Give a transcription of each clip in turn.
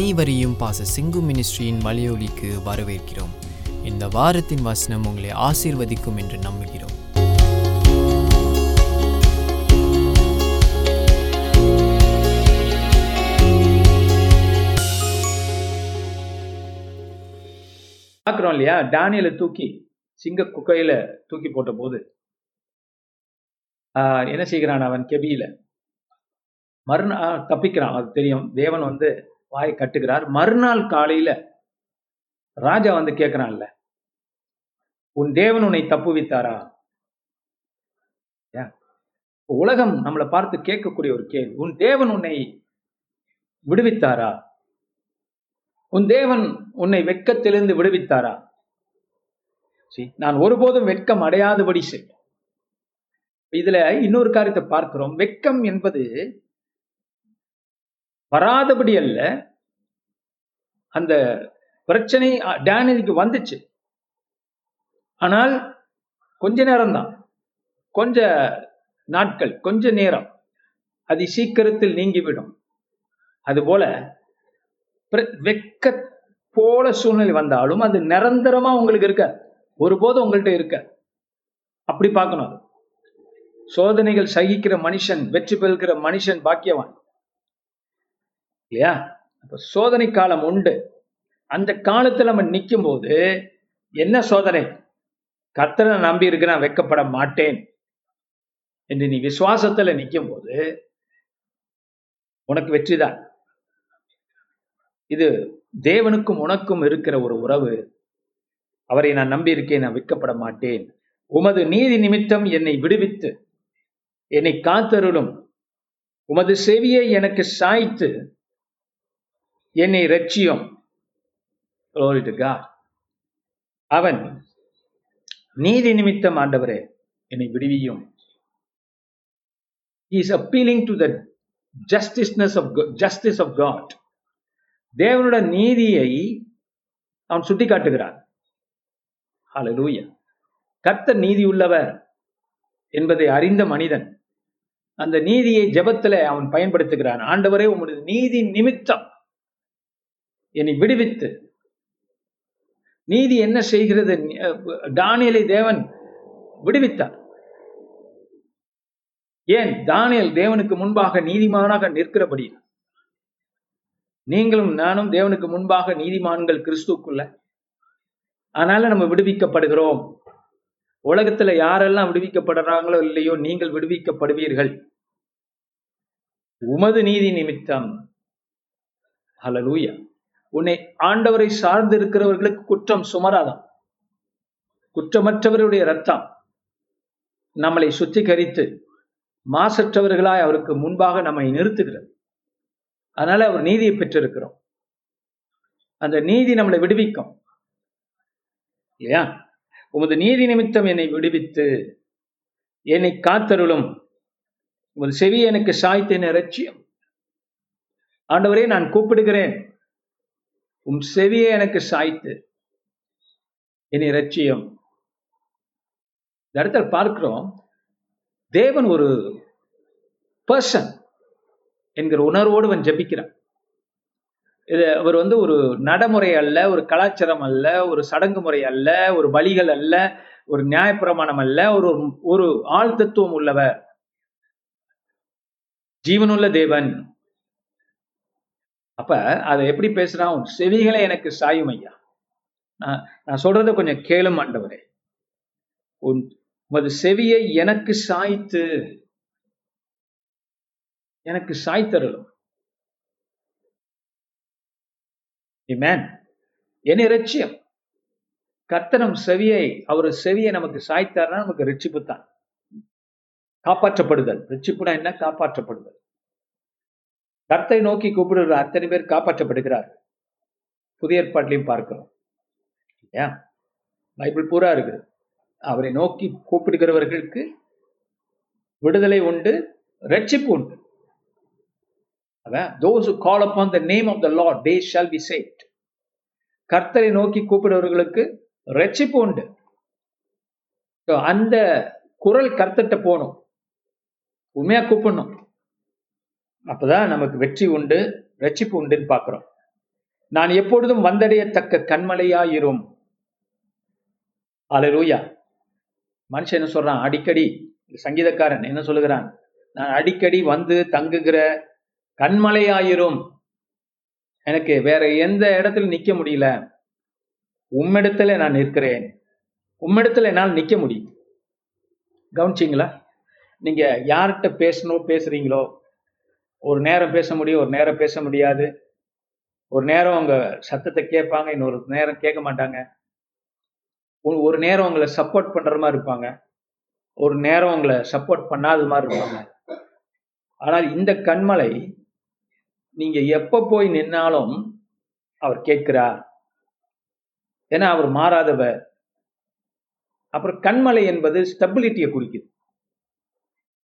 அனைவரையும் பாச சிங்கு மினிஸ்ட்ரியின் மலையொலிக்கு வரவேற்கிறோம். இந்த வாரத்தின் வசனம் உங்களை ஆசீர்வதிக்கும் என்று நம்புகிறோம். பார்க்குறோம் இல்லையா? டேனியலை தூக்கி சிங்க குக்கையில தூக்கி போட்ட போது ஆஹ், என்ன செய்கிறான் அவன்? கெபியில. மறுநாள் தப்பிக்கிறான் அது தெரியும். தேவன் வந்து வாயை கட்டுகிறார். மறுநாள் காலையில ராஜா வந்து கேட்கிறான்ல உன் தேவன் உன்னை தப்புவித்தாரா? ஏன்? உலகம் நம்மளை பார்த்து கேட்கக்கூடிய ஒரு கேள்வி உன் தேவன் உன்னை விடுவித்தாரா? உன் தேவன் உன்னை வெட்கத்திலிருந்து விடுவித்தாரா? See, நான் ஒருபோதும் வெட்கம் அடையாதபடி செய்யும் இதுல இன்னொரு காரியத்தை பார்க்கிறோம். வெட்கம் என்பது வராதபடி அல்ல. அந்த பிரச்சனை டேனிக்கு டேனியலுக்கு வந்துச்சு. ஆனால் கொஞ்ச நேரம்தான். கொஞ்ச நாட்கள் கொஞ்ச நேரம். அது சீக்கிரத்தில் நீங்கிவிடும். அதுபோல வெக்க வெட்க போல சூழ்நிலை வந்தாலும் அது நிரந்தரமா உங்களுக்கு இருக்க. ஒருபோதும் உங்கள்கிட்ட இருக்க. அப்படி பார்க்கணும் அது. சோதனைகள் சகிக்கிற மனுஷன் வெற்றி பெறுகிற மனுஷன் பாக்கியவான். இல்லையா? அப்ப சோதனை காலம் உண்டு. அந்த காலத்துல நம்ம நிற்கும் போது என்ன சோதனை? கத்தனை நம்பி இருக்கு நான் வெட்கப்பட மாட்டேன் என்று நீ விசுவாசத்துல நிற்கும் போது உனக்கு வெற்றிதான் இது தேவனுக்கும் உனக்கும் இருக்கிற ஒரு உறவு. அவரை நான் நம்பி இருக்கேன் நான் விற்கப்பட மாட்டேன். உமது நீதி நிமித்தம் என்னை விடுவித்து என்னை காத்தருளும். உமது செவியை எனக்கு சாய்த்து என்னை ரட்சியும். Glory to God. அவன் நீதி நிமித்தம் ஆண்டவரே என்னை விடுவியும். Is is to the justiceness justiceness justice of God தேவனோட நீதியை அவன் சுட்டிக்காட்டுகிறான். ஹalleluya கத்த நீதி உள்ளவர் என்பதை அறிந்த மனிதன் அந்த நீதியை ஜெபத்துல அவன் பயன்படுத்துகிறான். ஆண்டவரே உமது நீதி நிமித்தம் என்னை விடுவித்து. நீதி என்ன செய்கிறது? தானியலை தேவன் விடுவித்தார். ஏன்? தானியல் தேவனுக்கு முன்பாக நீதிமானாக நிற்கிறபடி. நீங்களும் நானும் தேவனுக்கு முன்பாக நீதிமான்கள் கிறிஸ்துக்குள்ள. அதனால நம்ம விடுவிக்கப்படுகிறோம். உலகத்துல யாரெல்லாம் விடுவிக்கப்படுறாங்களோ இல்லையோ நீங்கள் விடுவிக்கப்படுவீர்கள். உமது நீதி நிமித்தம். ஹalleluya. உன்னை ஆண்டவரை சார்ந்து இருக்கிறவர்களுக்கு குற்றம் சுமராதான் குற்றமற்றவருடைய ரத்தம் நம்மளை சுத்திகரித்து மாசற்றவர்களாய் அவருக்கு முன்பாக நம்மை நிறுத்துகிறது. அதனால அவர் நீதியை பெற்றிருக்கிறோம். அந்த நீதி நம்மளை விடுவிக்கும். இல்லையா? உமது நீதி நிமித்தம் என்னை விடுவித்து என்னை காத்தருளும். உமது செவி எனக்கு சாய்த்தேன் ரட்சியம் ஆண்டவரே நான் கூப்பிடுகிறேன். உம் செவியை எனக்கு சாய்த்து இனி ரட்சியம் இந்த இடத்துல பார்க்கிறோம் தேவன் ஒரு பர்சன் என்கிற உணர்வோடு அவன் ஜெபிக்கிறான். இது அவர் வந்து ஒரு நடைமுறை அல்ல ஒரு கலாச்சாரம் அல்ல ஒரு சடங்கு முறை அல்ல ஒரு வழிகள் அல்ல ஒரு நியாயப்பிரமாணம் அல்ல ஒரு ஒரு ஆழ்தத்துவம் உள்ளவர். ஜீவனுள்ள தேவன். அப்ப அதை எப்படி பேசுறான் உன் செவிகளை எனக்கு சாயும் ஐயா நான் நான் சொல்றதை கொஞ்சம் கேளும் ஆண்டவரே. உன் உமது செவியை எனக்கு சாய்த்து எனக்கு சாய்த்தருளும். மேன் என்னை ரட்சியம். கர்த்தனம் செவியை அவர் செவியை நமக்கு சாய்த்தாருன்னா நமக்கு ரட்சிப்பு தான் காப்பாற்றப்படுதல். ரட்சிப்புனா என்ன? காப்பாற்றப்படுதல். கர்த்தை நோக்கி கூப்பிடுகிற அத்தனை பேர் காப்பாற்றப்படுகிறார்கள் புதிய ஏற்பாட்டிலையும் பார்க்கிறோம். இல்லையா? பைபிள் பூரா இருக்குது. அவரை நோக்கி கூப்பிடுகிறவர்களுக்கு விடுதலை உண்டு ரட்சிப்பு உண்டு. அதான் those who call upon the name of the Lord they shall be saved. கர்த்தரை நோக்கி கூப்பிடுவர்களுக்கு ரட்சிப்பு உண்டு. அந்த குரல் கர்த்தட்ட போகணும். உண்மையா கூப்பிடணும். அப்பதான் நமக்கு வெற்றி உண்டு ரட்சிப்பு உண்டுன்னு பார்க்கிறோம். நான் எப்பொழுதும் வந்தடையத்தக்க கண்மலையாயிரும். அலலூயா மனுஷன் என்ன சொல்றான்? அடிக்கடி சங்கீதக்காரன் என்ன சொல்லுகிறான்? நான் அடிக்கடி வந்து தங்குகிற கண்மலையாயிரும். எனக்கு வேற எந்த இடத்துல நிக்க முடியல. உம்மிடத்துல நான் நிற்கிறேன். உம்மிடத்துல என்னால் நிக்க முடியும். கவனிச்சிங்களா? நீங்க யார்கிட்ட பேசணும் பேசுறீங்களோ ஒரு நேரம் பேச முடியும் ஒரு நேரம் பேச முடியாது. ஒரு நேரம் அவங்க சத்தத்தை கேட்பாங்க இன்னொரு நேரம் கேட்க மாட்டாங்க. ஒரு- ஒரு நேரம் உங்களை சப்போர்ட் பண்ற மாதிரி இருப்பாங்க. ஒரு நேரம் உங்களை சப்போர்ட் பண்ணாத மாதிரி இருப்பாங்க. ஆனால் இந்த கண்மலை நீங்க எப்ப போய் நின்னாலும் அவர் கேட்கிறார். ஏன்னா அவர் மாறாதவர். அப்புறம் கண்மலை என்பது ஸ்டெபிலிட்டியை குறிக்குது.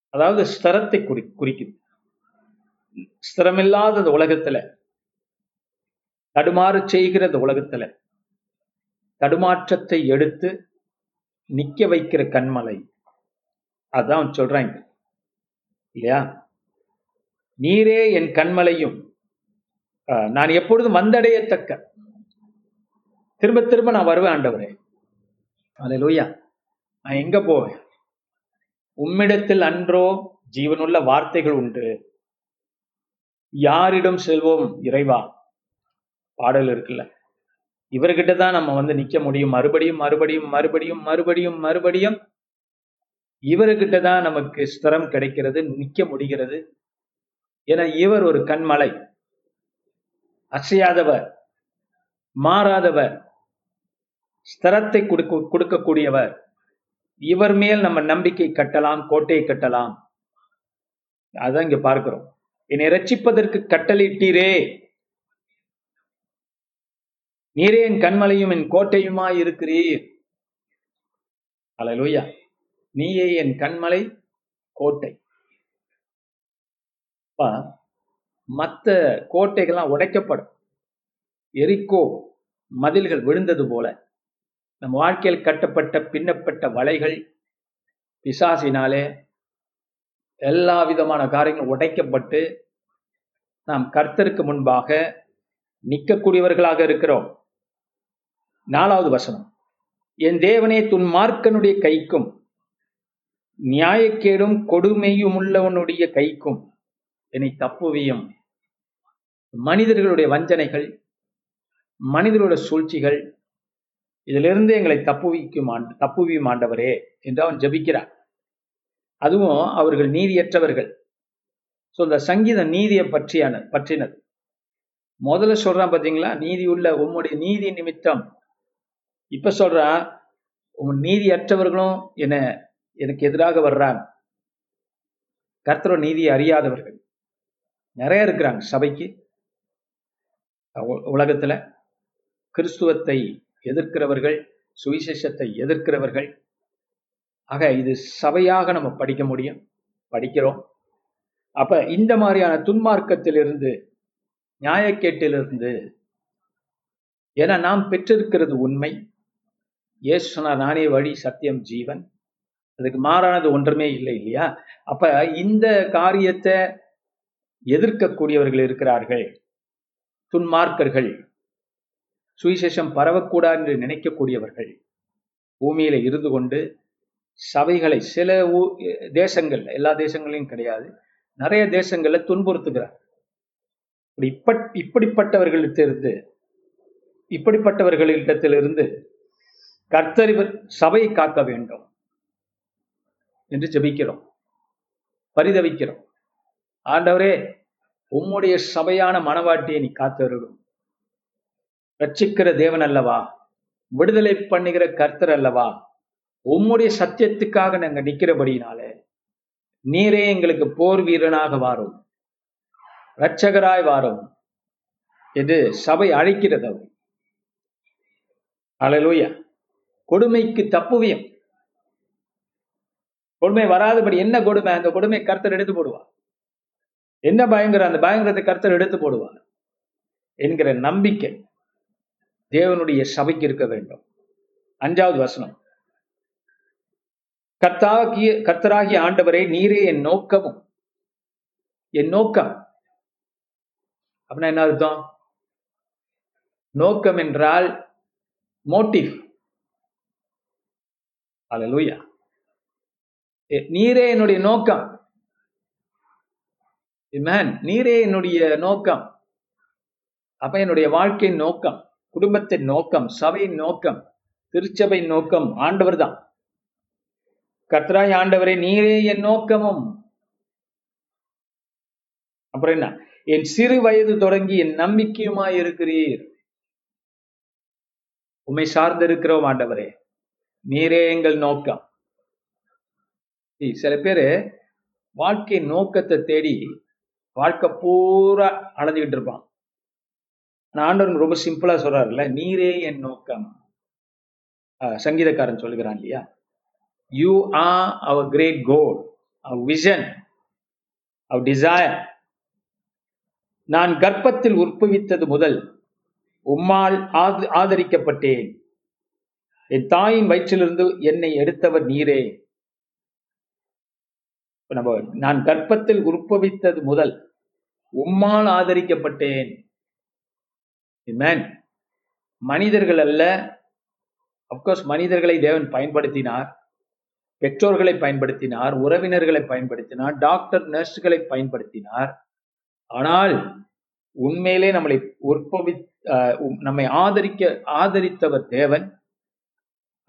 அதாவது ஸ்தரத்தை குறி குறிக்குது. ஸ்திரமில்லாத உலகத்துல. தடுமாறு செய்கிற உலகத்துல. தடுமாற்றத்தை எடுத்து நிக்க வைக்கிற கண்மலை. அதான் சொல்றாங்க இல்லையா? நீரே என் கண்மலையும். நான் எப்பொழுதும் வந்தடையத்தக்க. திரும்ப திரும்ப நான் வருவேன் ஆண்டவரே. லூயா நான் எங்க போவேன்? உம்மிடத்தில் அன்றோ ஜீவனுள்ள வார்த்தைகள் உண்டு. யாரிடம் செல்வோம்? இறைவா. பாடல் இருக்குல்ல. இவர்கிட்ட தான் நம்ம வந்து நிக்க முடியும். மறுபடியும் மறுபடியும் மறுபடியும் மறுபடியும் மறுபடியும். இவர்கிட்ட தான் நமக்கு ஸ்திரம் கிடைக்கிறது நிக்க முடிகிறது. என இவர் ஒரு கண்மலை. அசையாதவர். மாறாதவர். ஸ்திரத்தை கொடுக்க கொடுக்கக்கூடியவர். இவர் மேல் நம்ம நம்பிக்கை கட்டலாம் கோட்டை கட்டலாம். அதான் இங்க பார்க்கிறோம். என்னை ரட்சிப்பதற்கு கட்டளையிட்டீரே. நீரே என் கண்மலையும் என் கோட்டையுமாய் இருக்கிறீர். அலலூயா நீயே என் கண்மலை கோட்டை. அப்ப, மத்த கோட்டைகள்லாம் உடைக்கப்படும். எரிக்கோ மதில்கள் விழுந்தது போல நம் வாழ்க்கையில் கட்டப்பட்ட பின்னப்பட்ட வலைகள் பிசாசினாலே எல்லா விதமான காரியங்களும் உடைக்கப்பட்டு நாம் கர்த்தருக்கு முன்பாக நிற்கக்கூடியவர்களாக இருக்கிறோம். நாலாவது வசனம். என் தேவனே துன்மார்க்கனுடைய கைக்கும் நியாயக்கேடும் கொடுமையும் உள்ளவனுடைய கைக்கும் என்னை தப்புவியும். மனிதர்களுடைய வஞ்சனைகள் மனிதர்களுடைய சூழ்ச்சிகள் இதிலிருந்து எங்களை தப்புவிக்கும் தப்புவியும் ஆண்டவரே என்று அவன் ஜபிக்கிறான். அதுவும் அவர்கள் நீதியற்றவர்கள். ஸோ இந்த சங்கீதம் நீதியை பற்றியான பற்றினது. முதல்ல சொல்றான் பாத்தீங்களா? நீதி உள்ள உம்முடைய நீதி நிமித்தம். இப்ப சொல்றான் உன் நீதியற்றவர்களும் என்ன எனக்கு எதிராக வர்றாங்க. கர்த்தரோட நீதியை அறியாதவர்கள். நிறைய இருக்கிறாங்க சபைக்கு. உலகத்துல கிறிஸ்துவத்தை எதிர்க்கிறவர்கள் சுவிசேஷத்தை எதிர்க்கிறவர்கள் ஆக இது சபையாக நம்ம படிக்க முடியும். படிக்கிறோம். அப்ப இந்த மாதிரியான துன்மார்க்கத்திலிருந்து நியாயக்கேட்டிலிருந்து என நாம் பெற்றிருக்கிறது உண்மை. இயேசு சொன்னார் நானே வழி சத்தியம் ஜீவன். அதுக்கு மாறானது ஒன்றுமே இல்லை இல்லையா? அப்ப இந்த காரியத்தை எதிர்க்கக்கூடியவர்கள் இருக்கிறார்கள். துன்மார்க்கர்கள். சுவிசேஷம் பரவக்கூடாது என்று நினைக்கக்கூடியவர்கள். பூமியில இருந்து கொண்டு சபைகளை சில ஊ- தேசங்கள் எல்லா தேசங்களையும் கிடையாது. நிறைய தேசங்கள்ல துன்புறுத்துகிறார். இப்படி இப்படிப்பட்டவர்களிடத்திலிருந்து இப்படிப்பட்டவர்களிடத்திலிருந்து கர்த்தர் சபையை காக்க வேண்டும் என்று ஜெபிக்கிறோம். பரிதவிக்கிறோம். ஆண்டவரே உம்முடைய சபையான மனவாட்டியை நீ காத்தருடும் ரட்சிக்கிற தேவன் அல்லவா? விடுதலை பண்ணுகிற கர்த்தர் அல்லவா? உம்முடைய சத்தியத்துக்காக நாங்க நிக்கிறபடினால நீரே எங்களுக்கு போர் வீரனாக வாரும் இரட்சகராய் வாரும். என்று சபை அழைக்கிறது அழலூயா கொடுமைக்கு தப்புவியம். கொடுமை வராதபடி என்ன கொடுமை? அந்த கொடுமை கர்த்தர் எடுத்து போடுவார். என்ன பயங்கரம் அந்த பயங்கரத்தை கர்த்தர் எடுத்து போடுவார் என்கிற நம்பிக்கை தேவனுடைய சபைக்கு இருக்க வேண்டும். அஞ்சாவது வசனம். கர்த்தாகிய கர்த்தராகிய ஆண்டவரே நீரே என் நோக்கமும். என் நோக்கம். அப்படின்னா என்ன அர்த்தம்? நோக்கம் என்றால் மோட்டிவ் அலலூயா நீரே என்னுடைய நோக்கம். Amen. நீரே என்னுடைய நோக்கம். அப்ப என்னுடைய வாழ்க்கையின் நோக்கம் குடும்பத்தின் நோக்கம் சபையின் நோக்கம் திருச்சபையின் நோக்கம் ஆண்டவர் தான். கர்த்தராய் ஆண்டவரே நீரே என் நோக்கமும். அப்புறம் என்ன? என் சிறு வயது தொடங்கி என் நம்பிக்கையுமாய் இருக்கிறீர். உண்மை சார்ந்திருக்கிறோம் ஆண்டவரே. நீரே எங்கள் நோக்கம். சில பேரு வாழ்க்கை நோக்கத்தை தேடி வாழ்க்கை பூரா அலைஞ்சுக்கிட்டு இருப்பான். ஆனா ஆண்டவன் ரொம்ப சிம்பிளா சொல்றாருல்ல நீரே என் நோக்கம். சங்கீதக்காரன் சொல்லுகிறான் இல்லையா? You are our great goal our vision our desire நான் கர்ப்பத்தில் உற்பவித்தது முதல் உம்மால் ஆத- ஆதரிக்கப்பட்டேன். என் தாயின் வயிற்றிலிருந்து என்னை எடுத்தவர் நீரே. நம்ம நான் கர்ப்பத்தில் உற்பவித்தது முதல் உம்மால் ஆதரிக்கப்பட்டேன். மேன் மனிதர்கள் அல்ல. அப்கோர்ஸ் மனிதர்களை தேவன் பயன்படுத்தினார். பெற்றோர்களை பயன்படுத்தினார் உறவினர்களை பயன்படுத்தினார் டாக்டர் நர்ஸ்களை பயன்படுத்தினார். ஆனால் உண்மையிலே நம்மளை உற்பவி நம்மை ஆதரிக்க ஆதரித்தவர் தேவன்.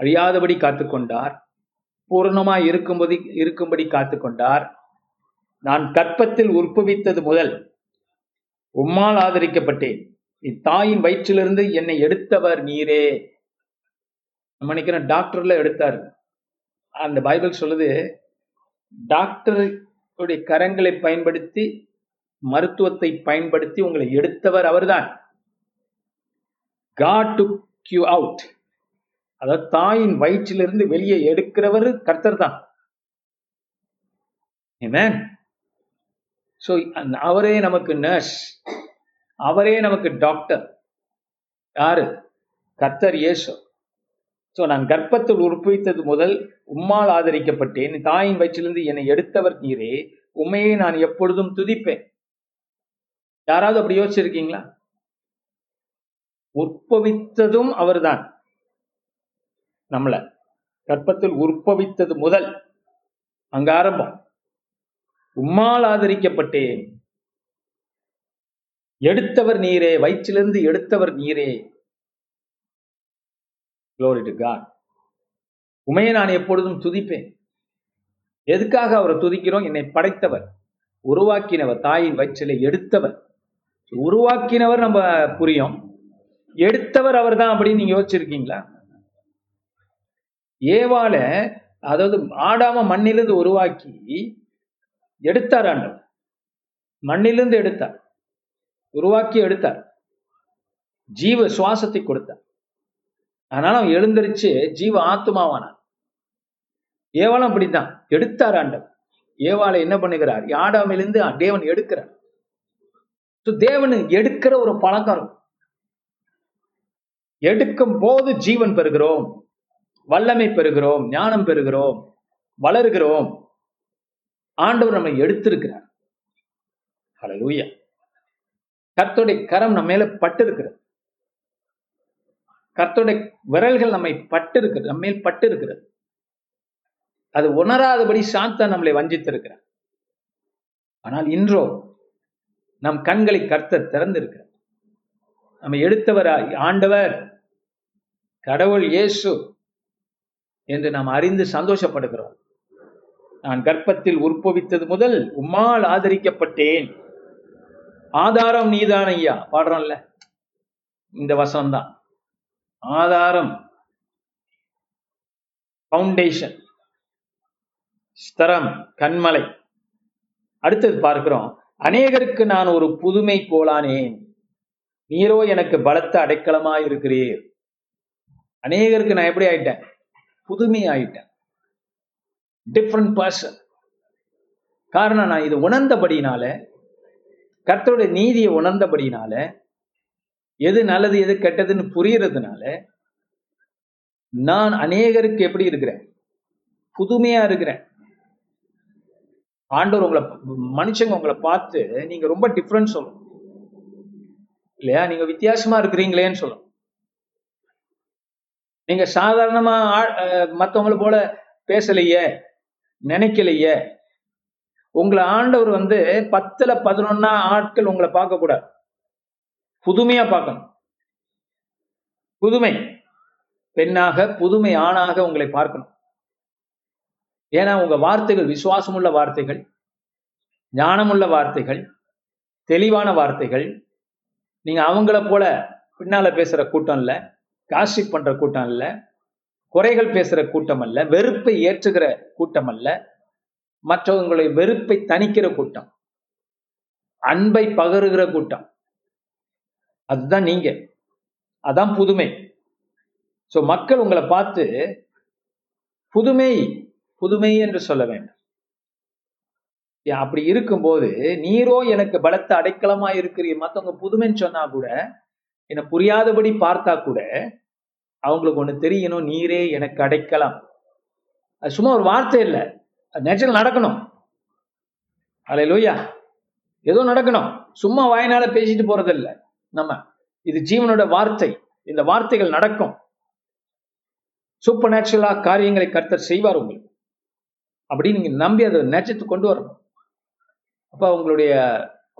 அழியாதபடி காத்துக்கொண்டார் பூர்ணமாய் இருக்கும்படி இருக்கும்படி காத்துக்கொண்டார் நான் கற்பத்தில் உற்பவித்தது முதல் உம்மால் ஆதரிக்கப்பட்டேன். இத்தாயின் வயிற்றிலிருந்து என்னை எடுத்தவர் நீரே. நம்ம நினைக்கிறேன் டாக்டர்ல எடுத்தாரு. அந்த பைபிள் சொல்லுது டாக்டருடைய கரங்களை பயன்படுத்தி மருத்துவத்தை பயன்படுத்தி உங்களை எடுத்தவர் அவர்தான். காட் டு கியூ அவுட் அதாவது தாயின் வயிற்றிலிருந்து வெளியே எடுக்கிறவர் கர்த்தர் தான் ஸோ அவரே நமக்கு நர்ஸ் அவரே நமக்கு டாக்டர் யாரு? கர்த்தர் இயேசு. ஸோ நான் கர்ப்பத்தில் உற்பவித்தது முதல் உம்மால் ஆதரிக்கப்பட்டேன். தாயின் வயிற்றிலிருந்து என்னை எடுத்தவர் நீரே. உண்மையை நான் எப்பொழுதும் துதிப்பேன். யாராவது அப்படி யோசிச்சிருக்கீங்களா? உற்பவித்ததும் அவர்தான். நம்மள. கற்பத்தில் உற்பவித்தது முதல். அங்க ஆரம்பம். உம்மால் ஆதரிக்கப்பட்டேன். எடுத்தவர் நீரே. வயிற்றிலிருந்து எடுத்தவர் நீரே. க்ளோரி டு காட் உமையை நான் எப்பொழுதும் துதிப்பேன். எதுக்காக அவரை துதிக்கிறோம்? என்னை படைத்தவர் உருவாக்கினவர் தாயின் வயிற்றில எடுத்தவர். உருவாக்கினவர் நம்ம புரியும். எடுத்தவர் அவர்தான் அப்படின்னு நீங்க யோசிச்சிருக்கீங்களா? ஏவால அதாவது ஆடாம மண்ணிலிருந்து உருவாக்கி எடுத்தார் ஆண்டவர். மண்ணிலிருந்து எடுத்தார். உருவாக்கி எடுத்தார். ஜீவ சுவாசத்தை கொடுத்தார். அதனால அவன் எழுந்தரிச்சு ஜீவ ஆத்துமாவானான். ஏவாளும் அப்படித்தான். எடுத்தார் ஆண்டவர். ஏவாளை என்ன பண்ணுகிறார்? யாடாமிலிருந்து தேவன் எடுக்கிறார். தேவன் எடுக்கிற ஒரு பழக்கம் இருக்கும். எடுக்கும் போது ஜீவன் பெறுகிறோம். வல்லமை பெறுகிறோம். ஞானம் பெறுகிறோம். வளருகிறோம். ஆண்டவர் நம்மை எடுத்திருக்கிறார். ஹalleluya கர்த்தருடைய கரம் நம்ம மேல பட்டிருக்கிறது. கர்த்தருடைய விரல்கள் நம்மை பட்டு இருக்கிறது நம்ம மேல் பட்டு இருக்கிறது அது உணராதபடி சாந்தா நம்மளை வஞ்சித்திருக்கிறார். ஆனால் இன்றோ நம் கண்களை கர்த்தர் திறந்திருக்கிறார். நம்ம எடுத்தவராய் ஆண்டவர் கடவுள் இயேசு என்று நாம் அறிந்து சந்தோஷப்படுகிறோம். நான் கர்ப்பத்தில் உற்பவித்தது முதல் உம்மால் ஆதரிக்கப்பட்டேன். ஆதாரம் நீதான் ஐயா பாடுறோம்ல. இந்த வசனம் தான் ஆதாரம் ஃபவுண்டேஷன் ஸ்தரம் கண்மலை. அடுத்தது பார்க்கிறோம். அநேகருக்கு நான் ஒரு புதுமை போலானேன் நீரோ எனக்கு பலத்த அடைக்கலமா இருக்கிறீர். அநேகருக்கு நான் எப்படி ஆயிட்டேன்? புதுமை ஆயிட்டேன். டிஃப்ரெண்ட் பர்சன் காரணம் நான் இது உணர்ந்தபடினால கர்த்தருடைய நீதியை உணர்ந்தபடினால எது நல்லது எது கெட்டதுன்னு புரியறதுனால நான் அநேகருக்கு எப்படி இருக்கிறேன்? புதுமையா இருக்கிறேன். ஆண்டவர் உங்களை மனுஷங்க உங்களை பார்த்து நீங்க ரொம்ப டிஃப்ரெண்ட் சொல்லணும் இல்லையா? நீங்க வித்தியாசமா இருக்கிறீங்களேன்னு சொல்லும். நீங்க சாதாரணமா ஆ- மத்தவங்கள போல பேசலையே நினைக்கலையே. உங்களை ஆண்டவர் வந்து பத்துல பதினொன்னா ஆட்கள் உங்களை பார்க்க கூடாது புதுமையா பார்க்கணும். புதுமை. பெண்ணாக புதுமை ஆணாக உங்களை பார்க்கணும். ஏன்னா உங்க வார்த்தைகள் விசுவாசமுள்ள வார்த்தைகள் ஞானமுள்ள வார்த்தைகள் தெளிவான வார்த்தைகள். நீங்க அவங்கள போல பின்னால பேசுற கூட்டம் இல்ல காஸ்டிக் பண்ற கூட்டம் இல்ல குறைகள் பேசுற கூட்டம் அல்ல வெறுப்பை ஏற்றுகிற கூட்டம் அல்ல மற்றவங்களுடைய வெறுப்பை தணிக்கிற கூட்டம் அன்பை பகருகிற கூட்டம். அதுதான் நீங்க. அதான் புதுமை. சோ மக்கள் உங்களை பார்த்து புதுமை புதுமை என்று சொல்ல வேண்டும். அப்படி இருக்கும்போது நீரோ எனக்கு பலத்த அடைக்கலமா இருக்கிறீர். மத்தவங்க புதுமைன்னு சொன்னா கூட என்ன புரியாதபடி பார்த்தா கூட அவங்களுக்கு ஒண்ணு தெரியணும் நீரே எனக்கு அடைக்கலாம். அது சும்மா ஒரு வார்த்தை இல்லை. அது நிஜம் நடக்கணும். அல்லேலூயா ஏதோ நடக்கணும். சும்மா வாயினால பேசிட்டு போறது நம்ம இது ஜீவனோட வார்த்தை. இந்த வார்த்தைகள் நடக்கும். சூப்பர் நேச்சுரலா காரியங்களை கர்த்தர் செய்வார் உங்களுக்கு. அப்படி நீங்க நம்பி அதை நிஜத்துக்கு கொண்டு வரணும். அப்ப உங்களுடைய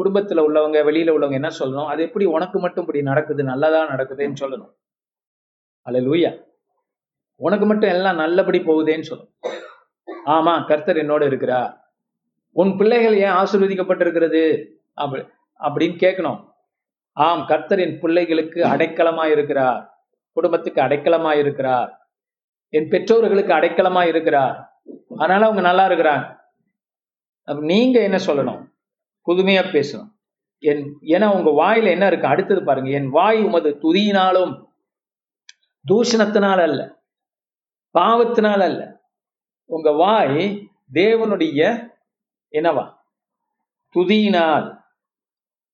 குடும்பத்துல உள்ளவங்க வெளியில உள்ளவங்க என்ன சொல்லணும்? அது எப்படி உனக்கு மட்டும் இப்படி நடக்குது நல்லதா நடக்குதுன்னு சொல்லணும். அல்லேலூயா உனக்கு மட்டும் எல்லாம் நல்லபடி போகுதேன்னு சொல்லணும். ஆமா கர்த்தர் என்னோட இருக்கிறா உன் பிள்ளைகள் ஏன் ஆசிர்வதிக்கப்பட்டிருக்கிறது? அப்படி அப்படின்னு கேட்கணும். ஆம் கர்த்தர் என் பிள்ளைகளுக்கு அடைக்கலமாயிருக்கிறார். குடும்பத்துக்கு அடைக்கலமாயிருக்கிறார். என் பெற்றோர்களுக்கு அடைக்கலமா இருக்கிறார் அதனால அவங்க நல்லா இருக்கிறாங்க நீங்க என்ன சொல்லணும்? புதுமையா பேசணும். என் ஏன்னா உங்க வாயில என்ன இருக்கு? அடுத்தது பாருங்க. என் வாய் உமது துதியினாலும் தூஷணத்தினால் அல்ல. பாவத்தினால் அல்ல. உங்க வாய் தேவனுடைய என்னவா? துதியினால்.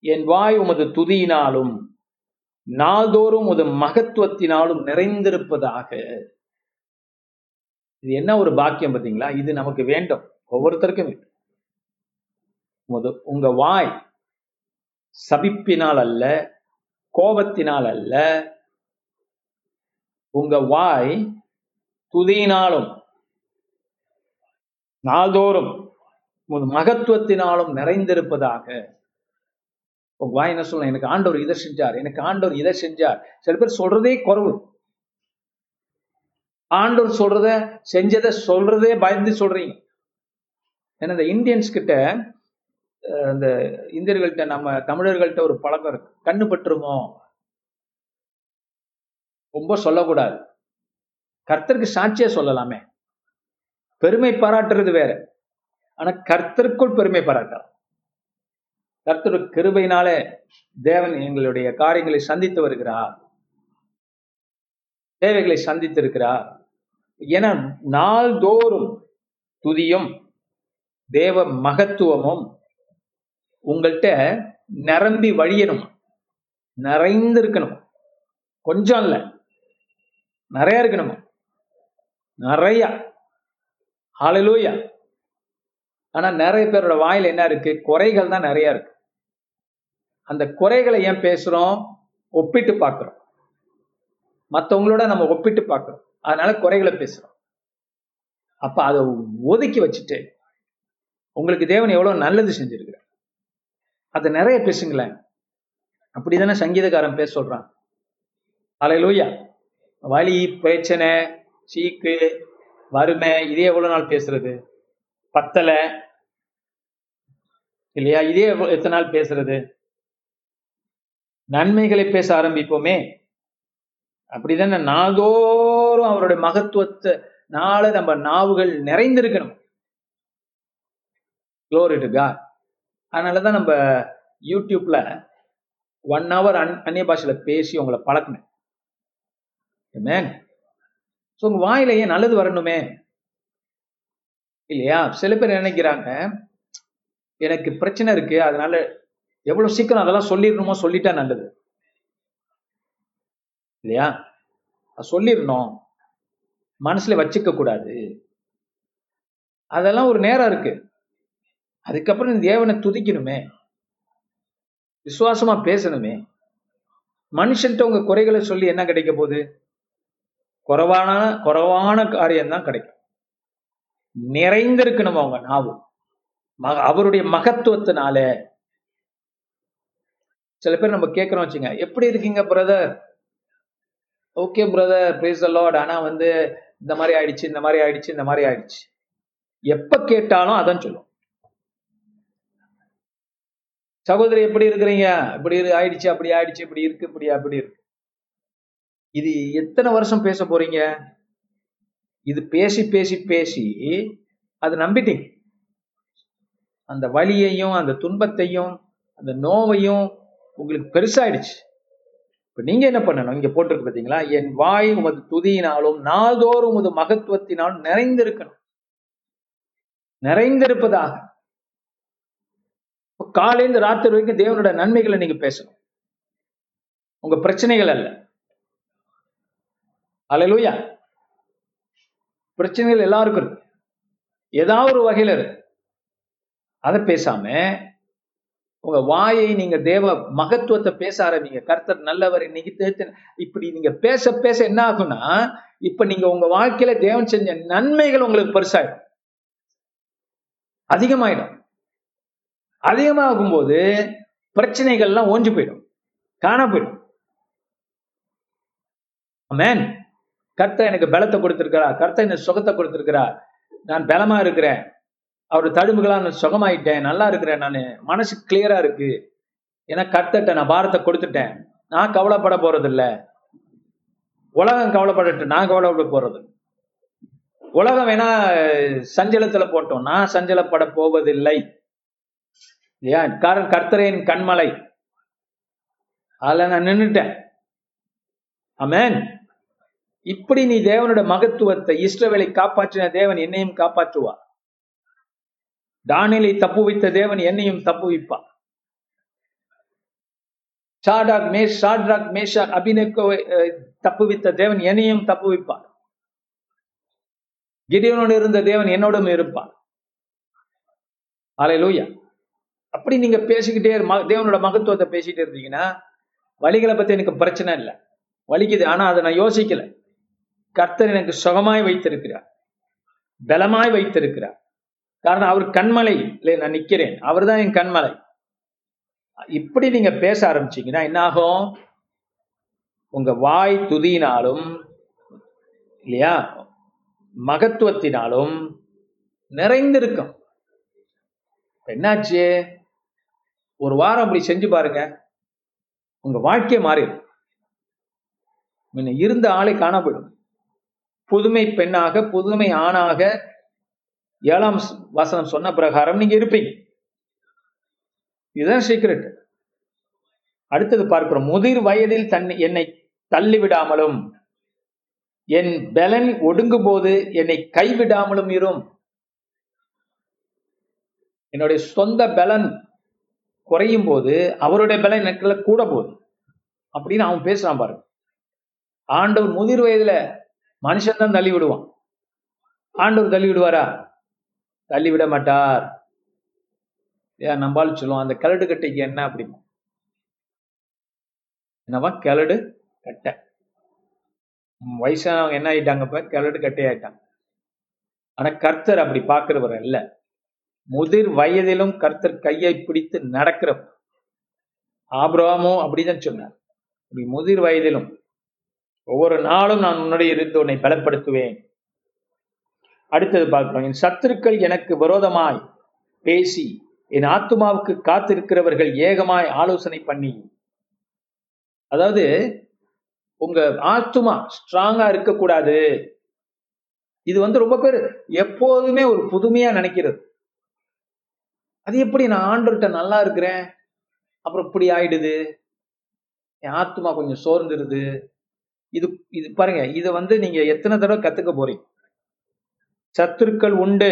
என் வாய் உமது துதியினாலும் நாள்தோறும் உது மகத்துவத்தினாலும் நிறைந்திருப்பதாக. இது என்ன ஒரு பாக்கியம் பார்த்தீங்களா? இது நமக்கு வேண்டும். ஒவ்வொருத்தருக்கும் வேண்டும். உங்க வாய் சபிப்பினால் அல்ல கோபத்தினால் அல்ல உங்க வாய் துதியினாலும் நாள்தோறும் உமது மகத்துவத்தினாலும் நிறைந்திருப்பதாக. உங்க வாய் என்ன சொல்லலாம் எனக்கு ஆண்டவர் இதை செஞ்சார். எனக்கு ஆண்டவர் இதை செஞ்சார். சில பேர் சொல்றதே குறவு. ஆண்டவர் சொல்றத செஞ்சதை சொல்றதே பயந்து சொல்றீங்க. ஏன்னா இந்த இந்தியன்ஸ் கிட்ட இந்த இந்தியர்கள்ட்ட நம்ம தமிழர்கள்ட்ட ஒரு பழக்கம் இருக்கு. கண்ணு பற்றுமோ? ரொம்ப சொல்லக்கூடாது. கர்த்தருக்கு சாட்சியா சொல்லலாமே. பெருமை பாராட்டுறது வேற. ஆனா கர்த்தருக்குள் பெருமை பாராட்டலாம். கர்த்தர் கிருபையினாலே தேவன் எங்களுடைய காரியங்களை சந்தித்து வருகிறார். தேவைகளை சந்தித்திருக்கிறார். என நாள்தோறும் துதியும் தேவ மகத்துவமும் உங்கள்கிட்ட நிரம்பி வழியணும். நிறைந்திருக்கணும். கொஞ்சம் இல்லை. நிறைய இருக்கணும். நிறையா. ஆளலூயா ஆனா நிறைய பேரோட வாயில என்ன இருக்கு? குறைகள் தான் நிறைய இருக்கு. அந்த குறைகளை ஏன் பேசுறோம்? ஒப்பிட்டு பார்க்குறோம். மற்றவங்களோட நம்ம ஒப்பிட்டு பார்க்குறோம். அதனால குறைகளை பேசுறோம். அப்ப அதை ஒதுக்கி வச்சுட்டு உங்களுக்கு தேவன் எவ்வளவு நல்லது செஞ்சிருக்கிறார். அதை நிறைய பேசுங்களேன். அப்படிதானே சங்கீதக்காரன் பேச சொல்றான். அலையிலூயா. வலி பிரச்சனை சீக்கு வறுமை இதே எவ்வளவு நாள் பேசுறது? பத்தலை. இல்லையா? இதே எத்தனை நாள் பேசுறது? நன்மைகளை பேச ஆரம்பிப்போமே. அப்படிதானே? நாள்தோறும் அவருடைய மகத்துவத்தை நாள நம்ம நாவுகள் நிறைந்திருக்கணும். குளோரிட்டுக்கா அதனாலதான் நம்ம யூடியூப்ல ஒன் ஹவர் அன் அந்நிய பாஷையில பேசி உங்களை பழக்கணும் Amen. ஸோ உங்க நல்லது வரணுமே. இல்லையா? சில பேர் நினைக்கிறாங்க எனக்கு பிரச்சனை இருக்கு அதனால எவ்வளவு சீக்கிரம் அதெல்லாம் சொல்லிடணுமோ சொல்லிட்டா நல்லது. இல்லையா? சொல்லிடணும். மனசுல வச்சுக்க கூடாது. அதெல்லாம் ஒரு நேரம் இருக்கு. அதுக்கப்புறம் தேவனை துதிக்கணுமே. விசுவாசமா பேசணுமே. மனுஷன்ட்ட உங்க குறைகளை சொல்லி என்ன கிடைக்க போகுது? குறைவான குறைவான காரியம் தான் கிடைக்கும். நிறைந்திருக்கணும் அவங்க நாவு. மக- அவருடைய மகத்துவத்தினால. சில பேர் நம்ம கேட்கறோம் வச்சுங்க எப்படி இருக்கீங்க brother okay brother praise Lord ஆனா வந்து இந்த மாதிரி ஆயிடுச்சு இந்த மாதிரி ஆயிடுச்சு இந்த மாதிரி ஆயிடுச்சு. எப்ப கேட்டாலும் அதான் சொல்லும். சகோதரி எப்படி இருக்கிறீங்க? இப்படி இரு- ஆயிடுச்சு அப்படி ஆயிடுச்சு இப்படி இருக்கு இப்படி அப்படி இருக்கு. இது எத்தனை வருஷம் பேச போறீங்க? இது பேசி பேசி பேசி அது நம்பிட்டீங்க அந்த வலியையும் அந்த துன்பத்தையும் அந்த நோவையும் உங்களுக்கு பெருசாயிடுச்சு. இப்ப நீங்க என்ன பண்ணணும்? இங்க போட்டிருக்கு பாத்தீங்களா? என் வாய் உமது துதியினாலும் நாள்தோறும் உமது மகத்துவத்தினாலும் நிறைந்திருக்கணும். நிறைந்திருப்பதாக. இப்ப காலையில ராத்திரி வரைக்கும் தேவனோட நன்மைகளை நீங்க பேசணும். உங்க பிரச்சனைகள் அல்ல. அலலூயா பிரச்சனைகள் எல்லாருக்கும் இருக்கு. ஏதாவது ஒரு வகையில இருக்கு. அதை பேசாம உங்க வாயை நீங்க தேவ மகத்துவத்தை பேச ஆரம்பிங்க. கர்த்தர் நல்லவர் இன்னைக்கு தேர்த்து இப்படி நீங்க பேச பேச என்ன ஆகும்னா இப்ப நீங்க உங்க வாழ்க்கையில தேவன் செஞ்ச நன்மைகள் உங்களுக்கு பெருசாயிடும். அதிகமாயிடும். அதிகமாகும் போது பிரச்சனைகள்லாம் ஓஞ்சு போயிடும். காண போயிடும். மேன் கர்த்தர் எனக்கு பலத்தை கொடுத்திருக்கிறார். கர்த்தர் எனக்கு சுகத்தை கொடுத்திருக்கிறார். நான் பலமா இருக்கிறேன். அவர் தழும்புகளா நான் சுகமாயிட்டேன். நல்லா இருக்கிறேன் நான். மனசு கிளியரா இருக்கு. ஏன்னா கர்த்தட்ட நான் பாரத்தை கொடுத்துட்டேன். நான் கவலைப்பட போறது இல்லை உலகம் கவலைப்படட்டு நான் கவலைப்பட போறது உலகம் வேணா சஞ்சலத்துல போட்டோம். நான் சஞ்சலப்பட போவதில்லை. ஏன் காரணம் கர்த்தரேன் கண்மலை. அதில் நான் நின்றுட்டேன் அமேன் இப்படி நீ தேவனோட மகத்துவத்தை இஸ்ரவேலை காப்பாற்றின தேவன் என்னையும் காப்பாற்றுவார். தானியலை தப்புவித்த தேவன் என்னையும் தப்புவிப்பார் சாடாக் மேஷ் ஷாட்ராக் மேஷாக் அபினக்கோவை தப்புவித்த தேவன் என்னையும் தப்புவிப்பார் கிடியோனோடு இருந்த தேவன் என்னோடும் இருப்பார். அலையலூயா அப்படி நீங்க பேசிக்கிட்டே தேவனோட மகத்துவத்தை பேசிக்கிட்டே இருந்தீங்கன்னா வலிகளை பத்தி எனக்கு பிரச்சனை இல்லை. வலிக்குது ஆனா அதை நான் யோசிக்கல. கர்த்தர் எனக்கு சுகமாய் வைத்திருக்கிறார். பலமாய் வைத்திருக்கிறார். காரணம் அவர் கண்மலை இல்லை நான் நிக்கிறேன். அவர் தான் என் கண்மலை. இப்படி நீங்க பேச ஆரம்பிச்சீங்கன்னா என்ன ஆகும் உங்க வாய் துதியினாலும் இல்லையா? மகத்துவத்தினாலும் நிறைந்திருக்கும். என்னாச்சு? ஒரு வாரம் அப்படி செஞ்சு பாருங்க. உங்க வாழ்க்கையை மாறிடும். முன்ன இருந்த ஆளை காணப்படும் புதுமை பெண்ணாக புதுமை ஆணாக ஏழாம் வசனம் சொன்ன பிரகாரம் நீங்க இருப்பீங்க. இதுதான் சீக்கிரட் அடுத்தது பார்க்கிறோம். முதிர் வயதில் தன்னை என்னை தள்ளிவிடாமலும் என் பலன் ஒடுங்கும் போது என்னை கைவிடாமலும் இரும். என்னுடைய சொந்த பலன் குறையும் போது அவருடைய பலன் எனக்குள்ள கூட போகுது. அப்படின்னு அவன் பேசுறான் பாருங்க. ஆண்டவர் முதிர் வயதுல மனுஷன் தான் தள்ளி விடுவான். ஆண்டவர் தள்ளி விடுவாரா? தள்ளி விட மாட்டார். ஏன் நம்பாலும் சொல்லுவோம் அந்த கிழடு கட்டைக்கு என்ன அப்படிமா? என்னவா? கிளடு கட்டை. வயசானவங்க என்ன ஆயிட்டாங்க இப்ப? கிளடு கட்டை ஆயிட்டாங்க. ஆனா கர்த்தர் அப்படி பாக்குறவர் இல்ல முதிர் வயதிலும் கர்த்தர் கையை பிடித்து நடக்கிற ஆபிரகாமும் அப்படிதான் சொன்னார். முதிர் வயதிலும் ஒவ்வொரு நாளும் நான் உன்னுடைய இருந்து உன்னை பலப்படுத்துவேன். அடுத்தது பார்க்கிறோம் என் சத்துருக்கள் எனக்கு விரோதமாய் பேசி என் ஆத்துமாவுக்கு காத்திருக்கிறவர்கள் ஏகமாய் ஆலோசனை பண்ணி. அதாவது உங்க ஆத்துமா ஸ்ட்ராங்கா இருக்கக்கூடாது. இது வந்து ரொம்ப பேர் எப்போதுமே ஒரு புதுமையா நினைக்கிறது. அது எப்படி நான் ஆண்டுகிட்ட நல்லா இருக்கிறேன்? அப்புறம் இப்படி ஆயிடுது. என் ஆத்துமா கொஞ்சம் சோர்ந்துருது. இது இது பாருங்க இதை வந்து நீங்க எத்தனை தடவை கத்துக்க போறீங்க? சத்துருக்கள் உண்டு.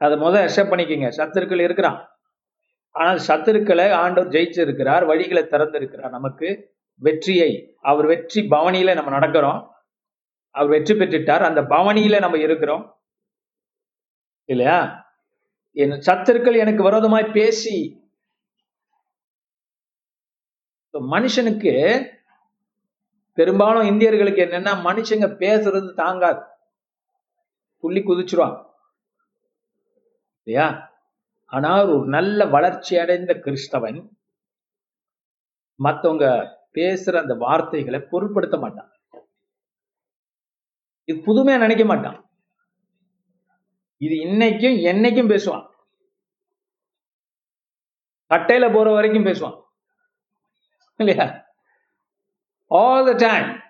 அதை முதல் அக்செப்ட் பண்ணிக்கங்க. சத்துருக்கள் இருக்கிறான். ஆனால் சத்துருக்களை ஆண்டவர் ஜெயிச்சிருக்கிறார் வழிகளை திறந்திருக்கிறார். நமக்கு வெற்றியை அவர் வெற்றி பவனியில நம்ம நடக்கிறோம். அவர் வெற்றி பெற்றுட்டார். அந்த பவனியில நம்ம இருக்கிறோம். இல்லையா? என் சத்துருக்கள் எனக்கு விரோதமாய் பேசி மனுஷனுக்கு பெரும்பாலும் இந்தியர்களுக்கு என்னன்னா மனுஷங்க பேசுறது தாங்காது. புள்ளி குதிச்சிருவான். இல்லையா? ஆனால் ஒரு நல்ல வளர்ச்சி அடைந்த கிறிஸ்தவன் மத்தவங்க பேசுற அந்த வார்த்தைகளை பொருட்படுத்த மாட்டான். இது புதுமையா நினைக்க மாட்டான். இது இன்னைக்கும் என்னைக்கும் பேசுவான். கட்டையில போற வரைக்கும் பேசுவான். இல்லையா? All the time.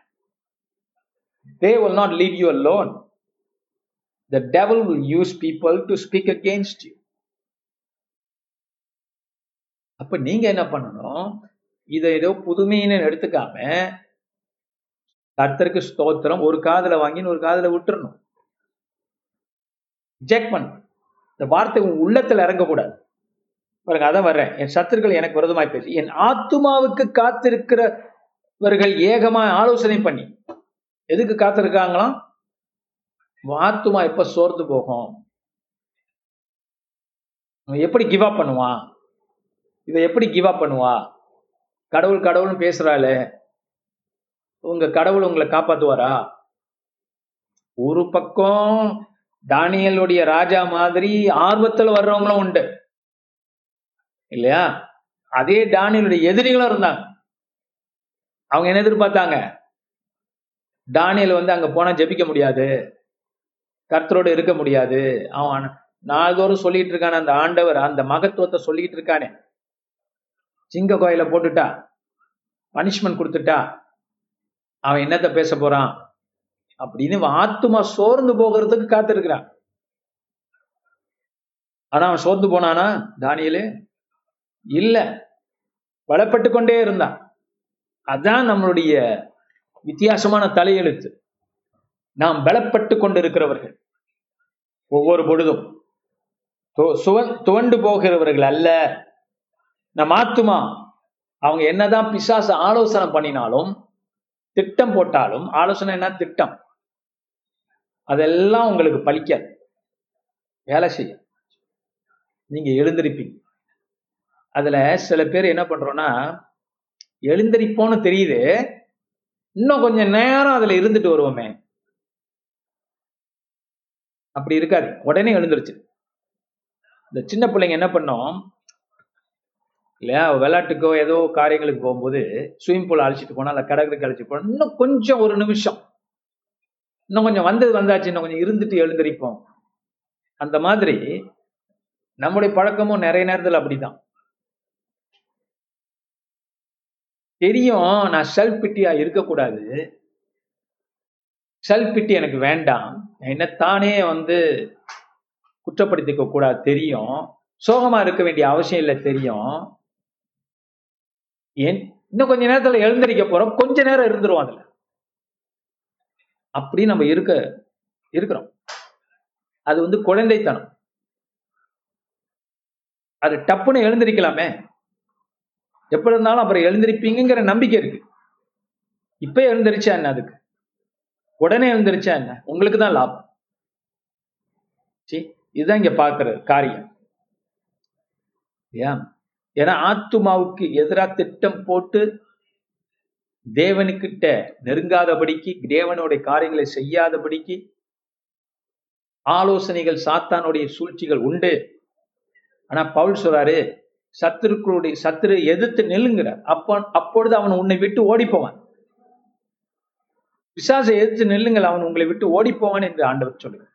They will not leave you alone. The devil will use people to speak against you. அப்ப நீங்க என்ன பண்ணணும்? இதை ஏதோ புதுமைன்னு எடுத்துக்காம கர்த்தருக்கு ஸ்தோத்திரம் ஒரு காதுல வாங்கின்னு ஒரு காதுல விட்டுறணும். ஜெக் பண்ண. இந்த வார்த்தை உன் உள்ளத்துல இறங்கக்கூடாது. பாருங்க அதான் வர்றேன். என் சத்துருக்கள் எனக்கு விரதமாய் பேசி என் ஆத்துமாவுக்கு காத்திருக்கிற இவர்கள் ஏகமா ஆலோசனை பண்ணி எதுக்கு காத்திருக்காங்களாம்? வாத்துமா எப்ப சோர்ந்து போகும்? எப்படி கிவ் அப் பண்ணுவான்? இவ எப்படி கிவ் அப் பண்ணுவா? கடவுள் கடவுள்னு பேசுறாளே. உங்க கடவுள் உங்களை காப்பாத்துவாரா? ஒரு பக்கம் தானியலுடைய ராஜா மாதிரி ஆர்வத்துல வர்றவங்களும் உண்டு. இல்லையா? அதே தானியலுடைய எதிரிகளும் இருந்தாங்க. அவங்க என்ன எதிர்பார்த்தாங்க? தானியல் வந்து அங்க போனா ஜெபிக்க முடியாது. கர்த்தரோடு இருக்க முடியாது. அவன் நாள்தோறும் சொல்லிட்டு இருக்கான அந்த ஆண்டவர் அந்த மகத்துவத்தை சொல்லிட்டு இருக்கானே. சிங்க கோயில போட்டுட்டா. பனிஷ்மெண்ட் கொடுத்துட்டா. அவன் என்னத்த பேச போறான்? அப்படின்னு ஆத்துமா சோர்ந்து போகிறதுக்கு காத்திருக்கிறான். ஆனா அவன் சோர்ந்து போனானா? தானியலு இல்ல. பலப்பட்டு கொண்டே இருந்தான். அதான் நம்மளுடைய வித்தியாசமான தலையெழுத்து. நாம் பலப்பட்டு கொண்டிருக்கிறவர்கள் ஒவ்வொரு பொழுதும். து- சுவ- துவண்டு போகிறவர்கள் அல்ல. நம் ஆத்துமா அவங்க என்னதான் பிசாசு ஆலோசனை பண்ணினாலும் திட்டம் போட்டாலும் ஆலோசனை என்ன? திட்டம். அதெல்லாம் உங்களுக்கு பலிக்காது. வேலை செய்ய நீங்க எழுந்திருப்பீங்க. அதுல சில பேர் என்ன பண்றோம்னா எழுந்தரிப்போன்னு தெரியுது. இன்னும் கொஞ்சம் நேரம் அதுல இருந்துட்டு வருவோமே. அப்படி இருக்காது. உடனே எழுந்துருச்சு. இந்த சின்ன பிள்ளைங்க என்ன பண்ணோம்? இல்லையா விளையாட்டுக்கோ ஏதோ காரியங்களுக்கு போகும்போது ஸ்விமிங் பூல் அழைச்சிட்டு போனா இல்லை கடற்கரைக்கு அழைச்சிட்டு போனா இன்னும் கொஞ்சம் ஒரு நிமிஷம். இன்னும் கொஞ்சம் வந்தது வந்தாச்சு இன்னும் கொஞ்சம் இருந்துட்டு எழுந்திருப்போம் அந்த மாதிரி நம்முடைய பழக்கமும் நிறைய நேரத்துல அப்படிதான். தெரியும் நான் செல்ஃப் பிட்டியா இருக்கக்கூடாது. செல்ஃப் பிட்டி எனக்கு வேண்டாம். என்னத்தானே வந்து குற்றப்படுத்திக்க கூடாது தெரியும். சோகமா இருக்க வேண்டிய அவசியம் இல்லை தெரியும். ஏன் இன்னும் கொஞ்ச நேரத்துல எழுந்திருக்க போறோம். கொஞ்ச நேரம் இருந்துருவோம் அதுல. அப்படி நம்ம இருக்க இருக்கிறோம். அது வந்து குழந்தைத்தனம். அது டப்புன்னு எழுந்திருக்கலாமே. எப்படி இருந்தாலும் அப்புறம் எழுந்திருப்பீங்கிற நம்பிக்கை இருக்கு. இப்ப எழுந்திருச்சா என்ன அதுக்கு? உடனே எழுந்திருச்சா என்ன? உங்களுக்கு தான் லாபம். சீ, இதுதான் இங்க பாக்குற காரியம். ஏன்? ஏன்னா ஆத்துமாவுக்கு எதிராக திட்டம் போட்டு தேவனுக்கிட்ட நெருங்காதபடிக்கு தேவனுடைய காரியங்களை செய்யாதபடிக்கு ஆலோசனைகள் சாத்தானுடைய சூழ்ச்சிகள் உண்டு. ஆனா பவுல் சொல்றாரு சத்துருக்களுடைய சத்துரு எதிர்த்து நெல்லுங்கிற அப்ப அப்பொழுது அவன் உன்னை விட்டு ஓடி போவான் பிசாசை எதிர்த்து நெல்லுங்கள் அவன் உங்களை விட்டு ஓடிப்போவான் என்று ஆண்டவர் சொல்லுங்க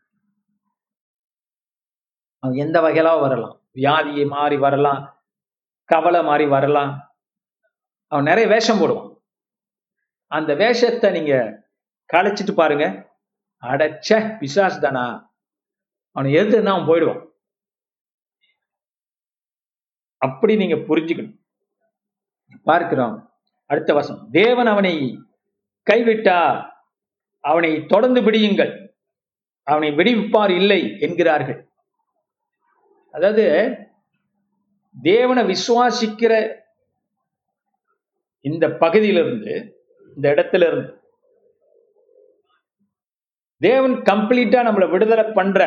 அவன் எந்த வகையிலாக வரலாம்? வியாதியை மாறி வரலாம் கவலை மாறி வரலாம். அவன் நிறைய வேஷம் போடுவான். அந்த வேஷத்தை நீங்க களைச்சிட்டு பாருங்க. அடைச்ச பிசாசு தானா? அவனை எதிர்த்துன்னா அவன் போயிடுவான். அப்படி நீங்க புரிஞ்சுக்கணும். பார்க்கிறோம். அடுத்த வசம் தேவன் அவனை கைவிட்டா அவனை தொடர்ந்து பிடியுங்கள் அவனை விடுவிப்பார் இல்லை என்கிறார்கள். அதாவது தேவனை விசுவாசிக்கிற இந்த பகுதியிலிருந்து இந்த இடத்துல இருந்து தேவன் கம்ப்ளீட்டா நம்மளை விடுதலை பண்ற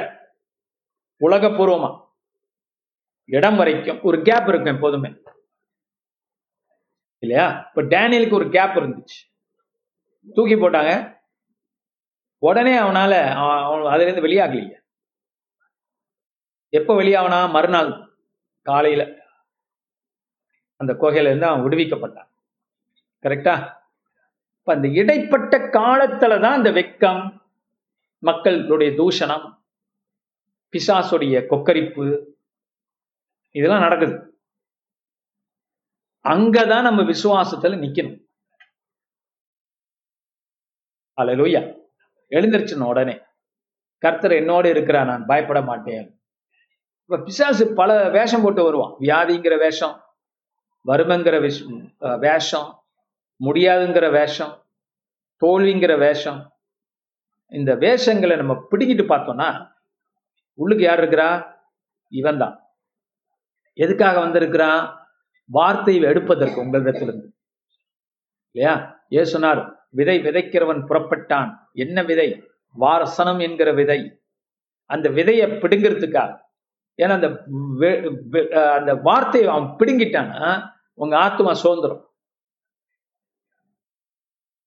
உலகபூர்வமா இடம் வரைக்கும் ஒரு கேப் இருக்கும் எப்போதுமே. இல்லையா? இப்ப டேனியலுக்கு ஒரு கேப் இருந்துச்சு. தூக்கி போட்டாங்க. உடனே அவனால அவன் அதுல இருந்து வெளியாகலையே. எப்ப வெளியாகனா மறுநாள் காலையில. அந்த குகையில இருந்து அவன் விடுவிக்கப்பட்டான். கரெக்டா இப்ப அந்த இடைப்பட்ட காலத்துல தான் அந்த வெக்கம் மக்களுடைய தூஷணம் பிசாசுடைய கொக்கரிப்பு இதெல்லாம் நடக்குது. அங்கதான் நம்ம விசுவாசத்துல நிக்கணும். அல்லேலூயா எழுந்திருச்சுன உடனே கர்த்தர் என்னோடு இருக்கிறா நான் பயப்பட மாட்டேன். இப்ப பிசாசு பல வேஷம் போட்டு வருவான். வியாதிங்கிற வேஷம் வறுமைங்கிற விஷ்- வேஷம் முடியாதுங்கிற வேஷம் தோல்விங்கிற வேஷம். இந்த வேஷங்களை நம்ம பிடிக்கிட்டு பார்த்தோம்னா உள்ளுக்கு யார் இருக்கிறா? இவன் தான் எதுக்காக வந்திருக்கிறான்? வார்த்தை எடுப்பதற்கு உங்களிடத்திலிருந்து. இல்லையா? ஏ சொன்னார் விதை விதைக்கிறவன் புறப்பட்டான். என்ன விதை? வாரசனம் என்கிற விதை. அந்த விதையை பிடுங்கிறதுக்காக. ஏன்னா அந்த அந்த வார்த்தையை அவன் பிடுங்கிட்டான்னா உங்க ஆத்மா சுதந்திரம்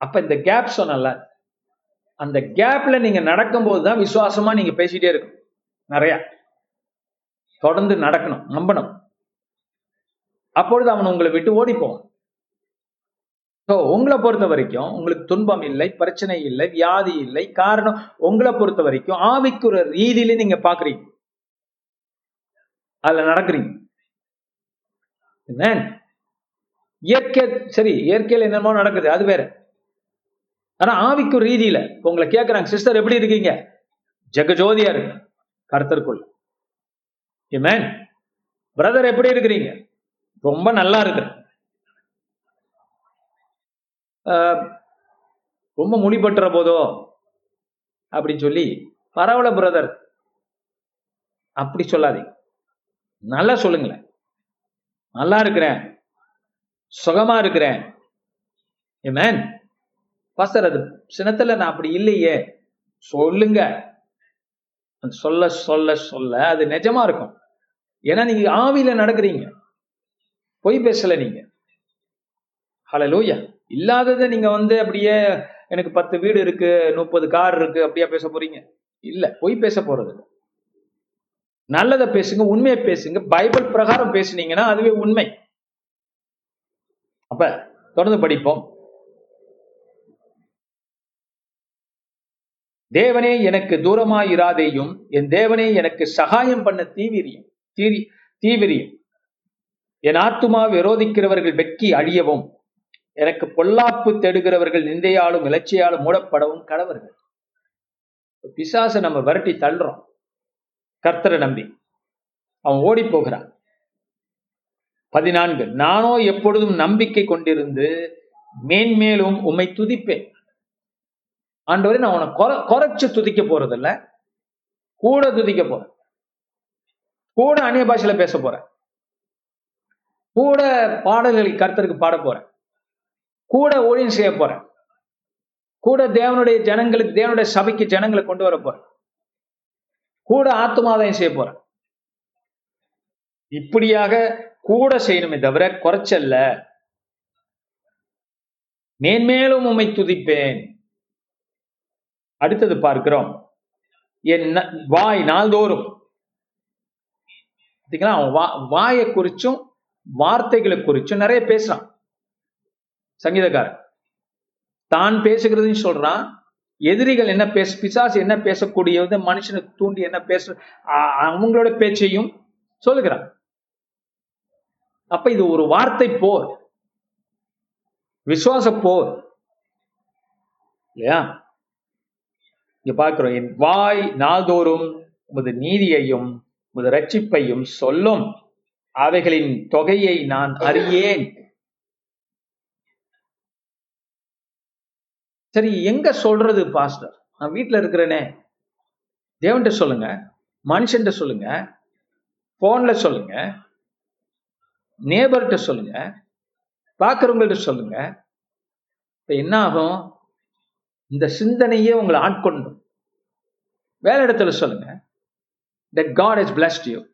அப்ப இந்த கேப் சொன்னல அந்த கேப்ல நீங்க நடக்கும்போது தான் விசுவாசமா நீங்க பேசிட்டே இருக்கும் நிறையா. தொடர்ந்து நடக்கணும் நம்பணும். அப்பொழுது அவன் உங்களை விட்டு ஓடிப்போவான். ஸோ உங்களை பொறுத்த வரைக்கும் உங்களுக்கு துன்பம் இல்லை பிரச்சனை இல்லை வியாதி இல்லை. காரணம் உங்களை பொறுத்த வரைக்கும் ஆவிக்குற ரீதியில நீங்க பாக்குறீங்க அதுல நடக்கிறீங்க. இயற்கை சரி இயற்கையில என்னமோ நடக்குது அது வேற. ஆனா ஆவிக்கு ரீதியில உங்களை கேட்கறாங்க சிஸ்டர் எப்படி இருக்கீங்க? ஜெகஜோதியா இருக்கு கருத்தருக்குள்ள ஏமேன் பிரதர் எப்படி இருக்கிறீங்க? ரொம்ப நல்லா இருக்கிறேன். ஆஹ், ரொம்ப முடிபட்டுற போதோ அப்படின்னு சொல்லி பரவாயில்ல பிரதர் அப்படி சொல்லாதீங்க. நல்லா சொல்லுங்களேன். நல்லா இருக்கிறேன். சுகமா இருக்கிறேன். ஏமேன் பாஸ்டர் அது சினத்துல நான் அப்படி இல்லையே. சொல்லுங்க. சொல்ல சொல்ல சொல்ல அது நிஜமா இருக்கும். ஏன்னா நீங்க ஆவியில நடக்கிறீங்க. பொய் பேசல நீங்க. ஹalleluya இல்லாததை நீங்க வந்து அப்படியே எனக்கு பத்து வீடு இருக்கு முப்பது கார் இருக்கு அப்படியா பேச போறீங்க? இல்ல பொய் பேச போறது நல்லதை பேசுங்க உண்மையை பேசுங்க. பைபிள் பிரகாரம் பேசுனீங்கன்னா அதுவே உண்மை. அப்ப தொடர்ந்து படிப்போம். தேவனே எனக்கு தூரமாயிராதேயும் என் தேவனே எனக்கு சகாயம் பண்ண தீவிரியம் தீரி தீவிரியம். என் ஆத்துமா விரோதிக்கிறவர்கள் வெட்கி அழியவும் எனக்கு பொல்லாப்பு தேடுகிறவர்கள் நிந்தையாலும் இலச்சையாலும் மூடப்படவும் கடவர்கள். பிசாசை நம்ம விரட்டி தள்ளுறோம். கர்த்தரை நம்பி. அவன் ஓடி போகிறான். பதினான்கு நானோ எப்பொழுதும் நம்பிக்கை கொண்டிருந்து மேன்மேலும் உம்மை துதிப்பேன். ஆண்டவரே நான் உன்னை குறை குறைச்சு துதிக்க போறதில்ல. கூட துதிக்க போறேன். கூட அந்நிய பாஷையில பேச போறேன். கூட பாடல்கள் கர்த்தருக்கு பாட போறேன். கூட ஊழியம் செய்ய போறேன். கூட தேவனுடைய ஜனங்களுக்கு தேவனுடைய சபைக்கு ஜனங்களை கொண்டு வர போறேன். கூட ஆத்மாதாயம் செய்ய போறேன். இப்படியாக கூட செய்யணுமே தவிர குறைச்சல்ல. மேன்மேலும் உம்மை துதிப்பேன். அடுத்தது பார்க்கிறோம். என் வாய் நாள்தோறும். பார்த்தீங்களா அவன் வா வாயை குறிச்சும் வார்த்தைகளை குறிச்சும் நிறைய பேசுறான். சங்கீதக்காரன். தான் பேசுகிறதுன்னு சொல்றான். எதிரிகள் என்ன பேச பிசாசு என்ன பேசக்கூடியது மனுஷனை தூண்டி என்ன பேச அவங்களோட பேச்சையும் சொல்லுகிறான். அப்ப இது ஒரு வார்த்தை போர். விசுவாச போர். இல்லையா? இங்க பார்க்கிறோம் என் வாய் நாள்தோறும் உமது நீதியையும் உமது ரட்சிப்பையும் சொல்லும். அவைகளின் தொகையை நான் அறியேன். சரி எங்க சொல்றது பாஸ்டர்? நான் வீட்ல இருக்கிறேனே. தேவன்கிட்ட சொல்லுங்க. மனுஷன்ட்ட சொல்லுங்க. போன்ல சொல்லுங்க. நேபர்கிட்ட சொல்லுங்க. பாக்குறவங்கள்ட்ட சொல்லுங்க. இப்ப என்ன ஆகும்? இந்த சிந்தனையே உங்களை ஆட்கொண்டும் வேலை இடத்துல சொல்லுங்க. That God is blessed you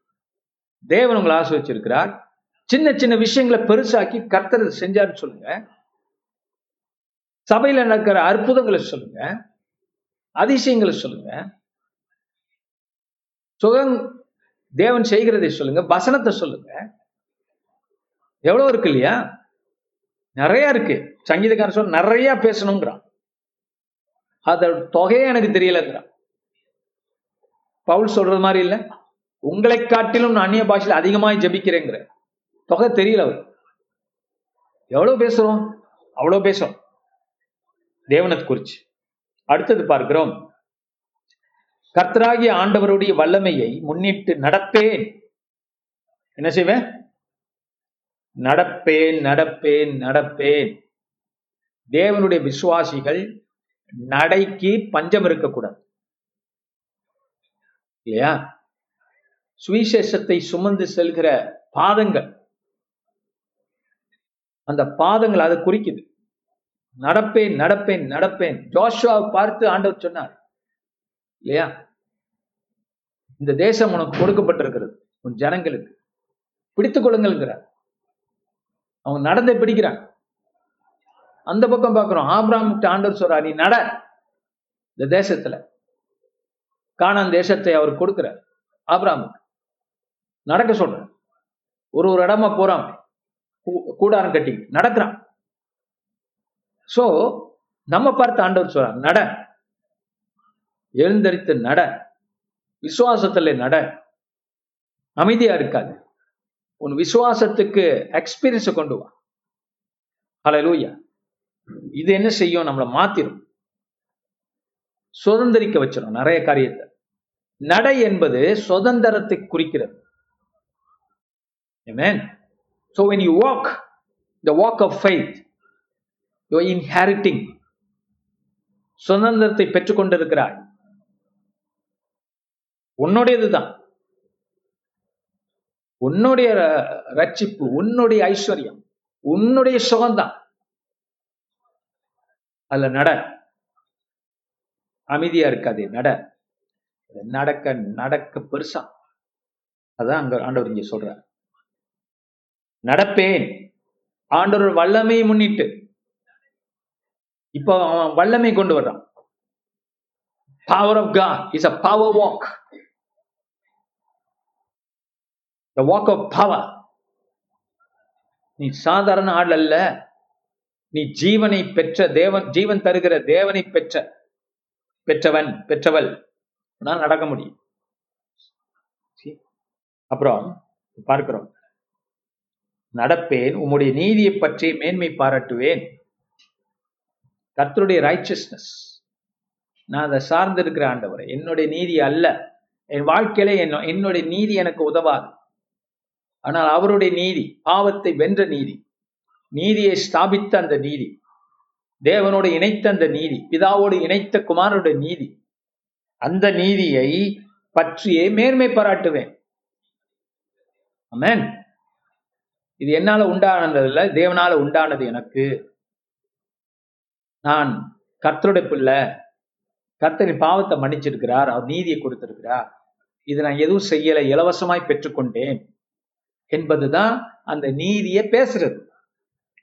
தேவன் உங்களை ஆசிர்வச்சிருக்கிறார். சின்ன சின்ன விஷயங்களை பெருசாக்கி கர்த்தர் செஞ்சாருன்னு சொல்லுங்க. சபையில நடக்கிற அற்புதங்களை சொல்லுங்க. அதிசயங்களை சொல்லுங்க. சுகம் தேவன் செய்கிறதை சொல்லுங்க. வசனத்தை சொல்லுங்க. எவ்வளவு இருக்கு இல்லையா? நிறைய இருக்கு. சங்கீதக்காரன் சொல்ல நிறைய பேசணுங்கிறான். அதோட தொகையே எனக்கு தெரியலங்கிறான் பவுல் சொல்றது மாதிரி இல்ல. உங்களை காட்டிலும் நான் அந்நிய பாஷையில் அதிகமாக ஜபிக்கிறேங்கிற. தொகை தெரியல அவர் எவ்வளவு பேசுறோம்? அவ்வளவு பேசுறோம். தேவனத் குறிச்சு. அடுத்தது பார்க்கிறோம். கர்த்தராகிய ஆண்டவருடைய வல்லமையை முன்னிட்டு நடப்பேன். என்ன செய்வேன்? நடப்பேன் நடப்பேன் நடப்பேன். தேவனுடைய விசுவாசிகள் நடைக்கு பஞ்சம் இருக்கக்கூடாது. இல்லையா? சுவிசேஷத்தை சுமந்து செல்கிற பாதங்கள். அந்த பாதங்கள் அதை குறிக்குது. நடப்பேன் நடப்பேன் நடப்பேன். ஜோஷுவாவை பார்த்து ஆண்டவர் சொன்னார். இல்லையா? இந்த தேசம் உனக்கு கொடுக்கப்பட்டிருக்கிறது. உன் ஜனங்களுக்கு. பிடித்துக் கொள்ளுங்கள்ங்கிறார் அவங்க நடந்தே பிடிக்கிறான் அந்த பக்கம் பார்க்கிறோம். ஆபிராம் ஆண்டவர் சொல்றா நீ நட. இந்த தேசத்துல காணான் தேசத்தை அவர் கொடுக்கிறார். ஆப்ராமுக்கு நடக்க சொல்றார். ஒரு ஒரு இடமா போறான். கூ- கூடாரம் கட்டி நடக்கிறான். சோ நம்ம பார்த்து ஆண்டவர் சொல்றார் நட. எழுந்தரித்து நட. விசுவாசத்துல நட. அமைதியா இருக்காது. உன் விசுவாசத்துக்கு எக்ஸ்பீரியன்ஸை கொண்டு வா. ஹalleluya இது என்ன செய்யும்? நம்மளை மாத்திரும். சுதந்திரிக்க வச்சிடும் நிறைய காரியத்தை. நடை என்பது சுதந்திரத்தை குறிக்கிறது. Amen. So when you walk the walk of faith, you are inheriting. சுதந்திரத்தை பெற்றுக்கொண்டிருக்கிறாய் உன்னுடையதுதான் உன்னுடைய ரட்சிப்பு உன்னுடைய ஐஸ்வர்யம் உன்னுடைய சுகம்தான் அதுல நட. அமைதியா இருக்காது நட. நடக்க நடக்க பெருசா. அதான் அங்க ஆண்டவர் இங்க சொல்றார். நடப்பேன். ஆண்டவர் வல்லமையை முன்னிட்டு. இப்போ அவன் வல்லமை கொண்டு வர்றான். Power of God is a power walk the walk of power நீ சாதாரண ஆள் அல்ல. நீ ஜீவனை பெற்ற தேவன் ஜீவன் தருகிற தேவனை பெற்ற பெற்றவன் பெற்றவள். உன்னால் நடக்க முடியும். அப்புறம் பார்க்கிறோம். நடப்பேன் உம்முடைய நீதியை பற்றி மேன்மை பாராட்டுவேன். கர்த்தருடைய ரைச்சஸ்னஸ் நான் அதை சார்ந்திருக்கிற ஆண்டவரை. என்னுடைய நீதி அல்ல. என் வாழ்க்கையில என்ன- என்னுடைய நீதி எனக்கு உதவாது. ஆனால் அவருடைய நீதி பாவத்தை வென்ற நீதி. நீதியை ஸ்தாபித்த அந்த நீதி தேவனோடு இணைத்த அந்த நீதி பிதாவோடு இணைத்த குமாரனுடைய நீதி அந்த நீதியை பற்றியே மேன்மை பாராட்டுவேன். அமேன் இது என்னால உண்டானது தேவனால உண்டானது எனக்கு. நான் கர்த்தருடைய பிள்ளை கர்த்தரின் பாவத்தை மன்னிச்சிருக்கிறார் அவர் நீதியை கொடுத்திருக்கிறார். இது நான் எதுவும் செய்யலை இலவசமாய் பெற்றுக்கொண்டேன் என்பதுதான் அந்த நீதியை பேசுறது.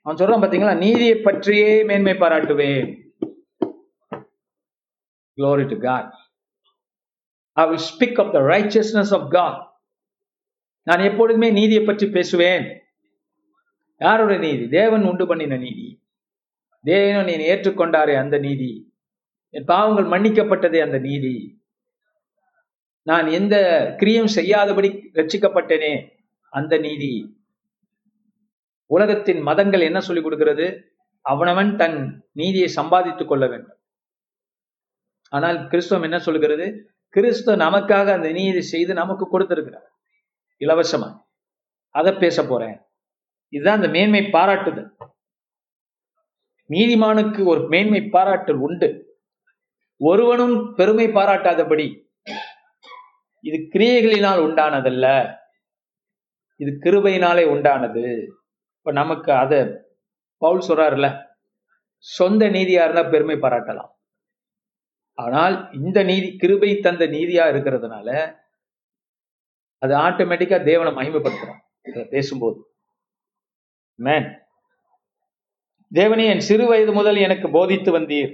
அவன் சொல்றான் பாத்தீங்களா நீதியை பற்றியே மேன்மை பாராட்டுவேன். Glory to God. I will speak of the righteousness of God. நான் எப்பொழுதுமே நீதியை பற்றி பேசுவேன். யாருடைய நீதி? தேவன் உண்டு பண்ணின நீதி. தேவன் நீ ஏற்றுக்கொண்டாரே அந்த நீதி. என் பாவங்கள் மன்னிக்கப்பட்டதே அந்த நீதி. நான் எந்த கிரியும் செய்யாதபடி ரட்சிக்கப்பட்டேனே அந்த நீதி. உலகத்தின் மதங்கள் என்ன சொல்லிக் கொடுக்கிறது? அவனவன் தன் நீதியை சம்பாதித்துக் கொள்ள வேண்டும். ஆனால் கிறிஸ்துவம் என்ன சொல்லுகிறது? கிறிஸ்து நமக்காக அந்த நீதி செய்து நமக்கு கொடுத்திருக்கிறார். இலவசமா அதை பேச போறேன். இதுதான் அந்த மேன்மை பாராட்டுதல். நீதிமானுக்கு ஒரு மேன்மை பாராட்டல் உண்டு. ஒருவனும் பெருமை பாராட்டாதபடி இது கிரியைகளினால் உண்டானதல்ல. இது கிருபையினாலே உண்டானது. இப்ப நமக்கு அத பவுல் சொல்றாருல சொந்த நீதியா இருந்தா பெருமை பாராட்டலாம். ஆனால் இந்த நீதி கிருபை தந்த நீதியா இருக்கிறதுனால அது ஆட்டோமேட்டிக்கா தேவனை மகிமைப்படுத்துறோம். இதை பேசும்போது. மேன் தேவனே என் சிறு வயது முதல் எனக்கு போதித்து வந்தீர்.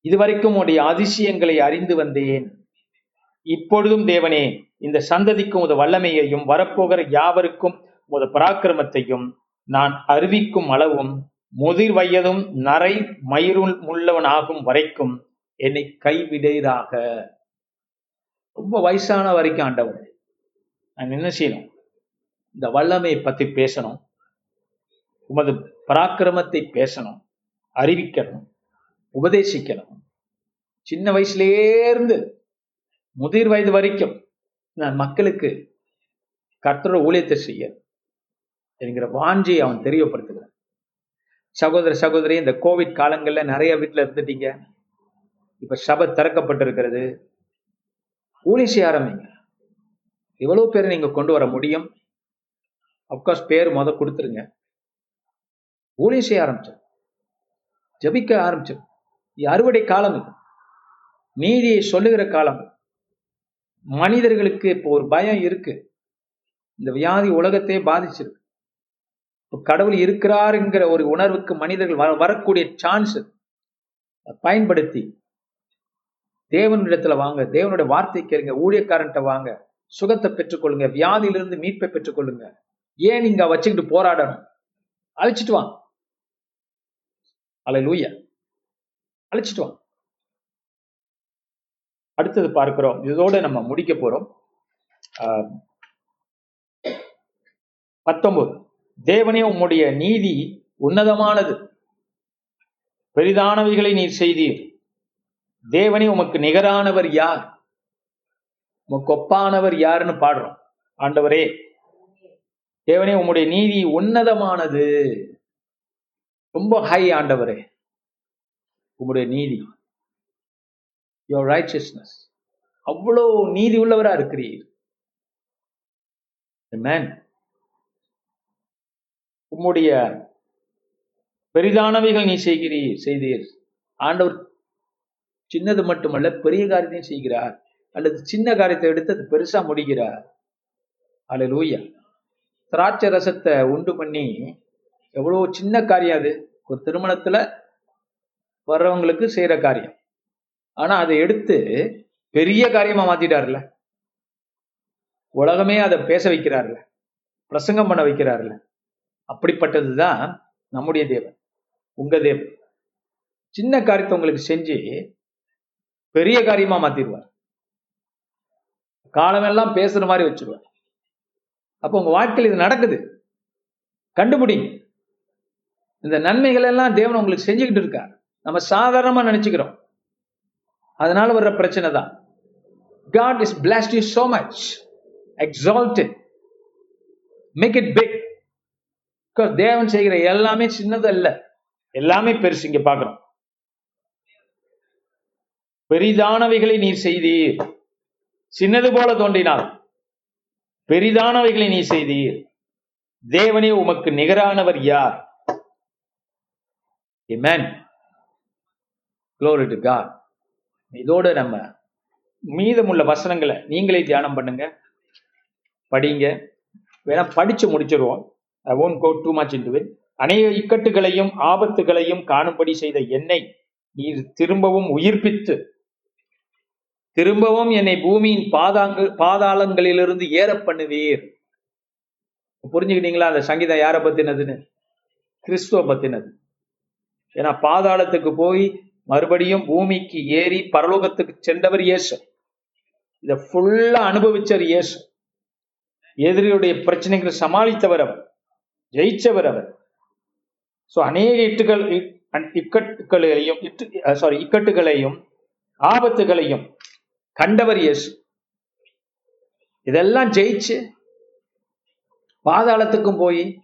இதுவரைக்கும் உடைய அதிசயங்களை அறிந்து வந்தேன். இப்பொழுதும் தேவனே இந்த சந்ததிக்கும் உத வல்லமையையும் வரப்போகிற யாவருக்கும் உத பராக்கிரமத்தையும் நான் அறிவிக்கும் அளவும் முதிர் வயதும் நரை மயிருள் உள்ளவனாகும் வரைக்கும் என்னை கைவிடையதாக ரொம்ப வயசான வரைக்கும் ஆண்டவன் நான் என்ன செய்யணும்? இந்த வல்லமையை பத்தி பேசணும். உமது பராக்கிரமத்தை பேசணும் அறிவிக்கணும் உபதேசிக்கணும். சின்ன வயசுலயே இருந்து முதிர் வயது வரைக்கும் நான் மக்களுக்கு கர்த்தரோட ஊழியத்தை செய்யணும் என்கிற வாஞ்சியை அவன் தெரியப்படுத்துகிறான். சகோதர சகோதரி இந்த கோவிட் காலங்களில் நிறைய வீட்டில் இருந்துட்டீங்க. இப்போ சபை திறக்கப்பட்டிருக்கிறது. ஊழி செய்ய ஆரம்பிங்க. எவ்வளோ பேரை நீங்கள் கொண்டு வர முடியும். அப்கோர்ஸ் பேர் முத கொடுத்துருங்க. ஊழி செய்ய ஆரம்பிச்சோம் ஜபிக்க ஆரம்பிச்சோம் அறுவடை காலம் இது. நீதியை சொல்லுகிற காலம். மனிதர்களுக்கு இப்போ ஒரு பயம் இருக்கு. இந்த வியாதி உலகத்தையே பாதிச்சிருக்கு. கடவுள் கடவுள் இருக்கிறாருங்கிற ஒரு உணர்வுக்கு மனிதர்கள் வர வரக்கூடிய சான்ஸ் பயன்படுத்தி தேவனிடத்துல வாங்க தேவனுடைய வார்த்தை கேளுங்க ஊழியக்காரன்ட்ட வாங்க சுகத்தை பெற்றுக்கொள்ளுங்க வியாதியிலிருந்து மீட்பை பெற்றுக்கொள்ளுங்க. ஏன் நீங்க வச்சுக்கிட்டு போராடணும்? அழைச்சிட்டு வாங்க அலை லூயா அழைச்சிட்டு வாங்க அடுத்தது பார்க்கிறோம். இதோட நம்ம முடிக்க போறோம். ஆஹ், பத்தொன்பது. தேவனே உம்முடைய நீதி உன்னதமானது. பெரிதானவைகளை நீர் செய்தீர். தேவனே உமக்கு நிகரானவர் யார்? உமக்கு ஒப்பானவர் யாருன்னு பாடுறோம். ஆண்டவரே தேவனே உம்முடைய நீதி உன்னதமானது. ரொம்ப ஹை ஆண்டவரே உம்முடைய நீதி. யோர் ரைச்சியஸ்னஸ் அவ்வளோ நீதி உள்ளவரா இருக்கிறீர். மேன் உம்முடைய பெரிதானவைகள் நீ செய்கிறீர் செய்தீர். ஆண்டவர் சின்னது மட்டுமல்ல பெரிய காரியத்தையும் செய்கிறார். அல்லது சின்ன காரியத்தை எடுத்து அது பெருசா முடிகிறார். அல்ல லூயா திராட்சை ரசத்தை உண்டு பண்ணி எவ்வளவு சின்ன காரியம் அது. ஒரு திருமணத்துல வர்றவங்களுக்கு செய்யற காரியம். ஆனா அதை எடுத்து பெரிய காரியமா மாத்திட்டார்ல. உலகமே அதை பேச வைக்கிறார்ல. பிரசங்கம் பண்ண வைக்கிறார்ல. அப்படிப்பட்டதுதான் நம்முடைய தேவன் உங்க தேவன். சின்ன காரியத்தை உங்களுக்கு செஞ்சு பெரிய காரியமா மாத்திடுவார். காலமெல்லாம் பேசுற மாதிரி வச்சிருவார். அப்போ உங்க வாழ்க்கையில் இது நடக்குது. கண்டுபிடிங்க. இந்த நன்மைகள் எல்லாம் தேவன் உங்களுக்கு செஞ்சுக்கிட்டு இருக்கார். நம்ம சாதாரணமா நினைச்சுக்கிறோம். அதனால வர்ற பிரச்சனை தான். God is blessed you so much exalt make it big தேவன் செய்கிற எல்லாமே சின்னது அல்ல எல்லாமே பெருசு. இங்க பாக்குறோம் பெரிதானவைகளை நீர் செய்தீர். சின்னது போல தோன்றினால் பெரிதானவைகளை நீ செய்தீர். தேவனே உமக்கு நிகரானவர் யார்? இதோட நம்ம மீதமுள்ள வசனங்களை நீங்களே தியானம் பண்ணுங்க. படிங்க. வேணா படிச்சு முடிச்சிருவோம். I won't go too much in it அநேக இக்கட்டுகளையும் ஆபத்துகளையும் காணும்படி செய்த என்னை நீர் திரும்பவும் உயிர்ப்பித்து திரும்பவும் என்னை பூமியின் பாதாங்க பாதாளங்களிலிருந்து ஏற பண்ணுவீர். புரிஞ்சுக்கிட்டீங்களா? அந்த சங்கீதம் யாரை பத்தினதுன்னு? கிறிஸ்துவ பத்தினது. ஏன்னா பாதாளத்துக்கு போய் மறுபடியும் பூமிக்கு ஏறி பரலோகத்துக்கு சென்றவர் இயேசு. இதை ஃபுல்லா அனுபவிச்சவர் இயேசு. எதிரியுடைய பிரச்சனைகளை சமாளித்தவர் அவர். ஜெயிச்சவர் அவர். ஸோ அநேக இட்டுகள் இ- இக்கட்டுகளையும் சாரி இக்கட்டுகளையும் ஆபத்துகளையும் கண்டவர் இயேசு. இதெல்லாம் ஜெயிச்சு பாதாளத்துக்கும் போய்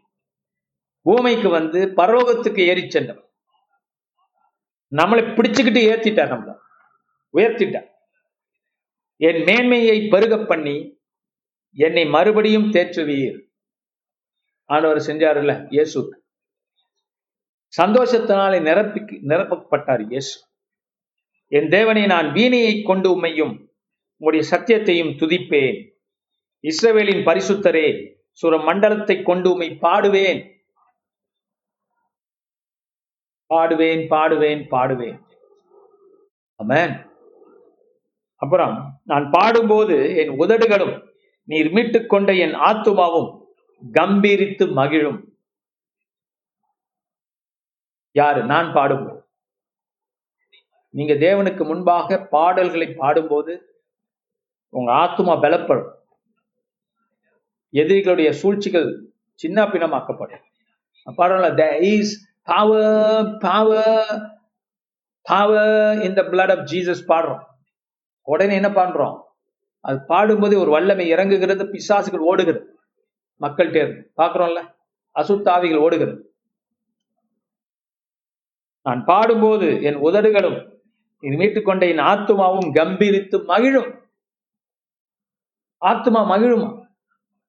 பூமிக்கு வந்து பரலோகத்துக்கு ஏறி சென்றவர். நம்மளை பிடிச்சுக்கிட்டு ஏத்திட்டார் நம்மள. உயர்த்திட்டார். என் மேன்மையை பருக பண்ணி என்னை மறுபடியும் தேற்றுவீர். ஆண்டவர் செஞ்சாருல்ல? இயேசு. சந்தோஷத்தினாலே நிரப்பி நிரப்பப்பட்டார் இயேசு. என் தேவனை நான் வீணையை கொண்டு உம்மையும் உங்களுடைய சத்தியத்தையும் துதிப்பேன். இஸ்ரவேலின் பரிசுத்தரே சுர மண்டலத்தை கொண்டு உம்மை பாடுவேன். பாடுவேன் பாடுவேன் பாடுவேன். அமேன் அப்புறம் நான் பாடும்போது என் உதடுகளும் நீர் மீட்டுக்கொண்ட என் ஆத்துமாவும் கம்பீரித்து மகிழும். யாரு? நான் பாடும்போது. நீங்க தேவனுக்கு முன்பாக பாடல்களை பாடும்போது உங்க ஆத்துமா பலப்படும். எதிரிகளுடைய சூழ்ச்சிகள் சின்ன பின்னமாக்கப்படும் பாடல the is power power power in the blood of பாடுறோம். உடனே என்ன பண்றோம்? அது பாடும்போது ஒரு வல்லமை இறங்குகிறது பிசாசுகள் ஓடுகிறது. மக்கள்கிட்ட இருந்து பார்க்குறோம்ல? அசுத்தாவிகள் ஓடுகிறது. நான் பாடும்போது என் உதடுகளும் இது மீட்டுக்கொண்ட என் ஆத்துமாவும் கம்பீரித்து மகிழும். ஆத்துமா மகிழுமா?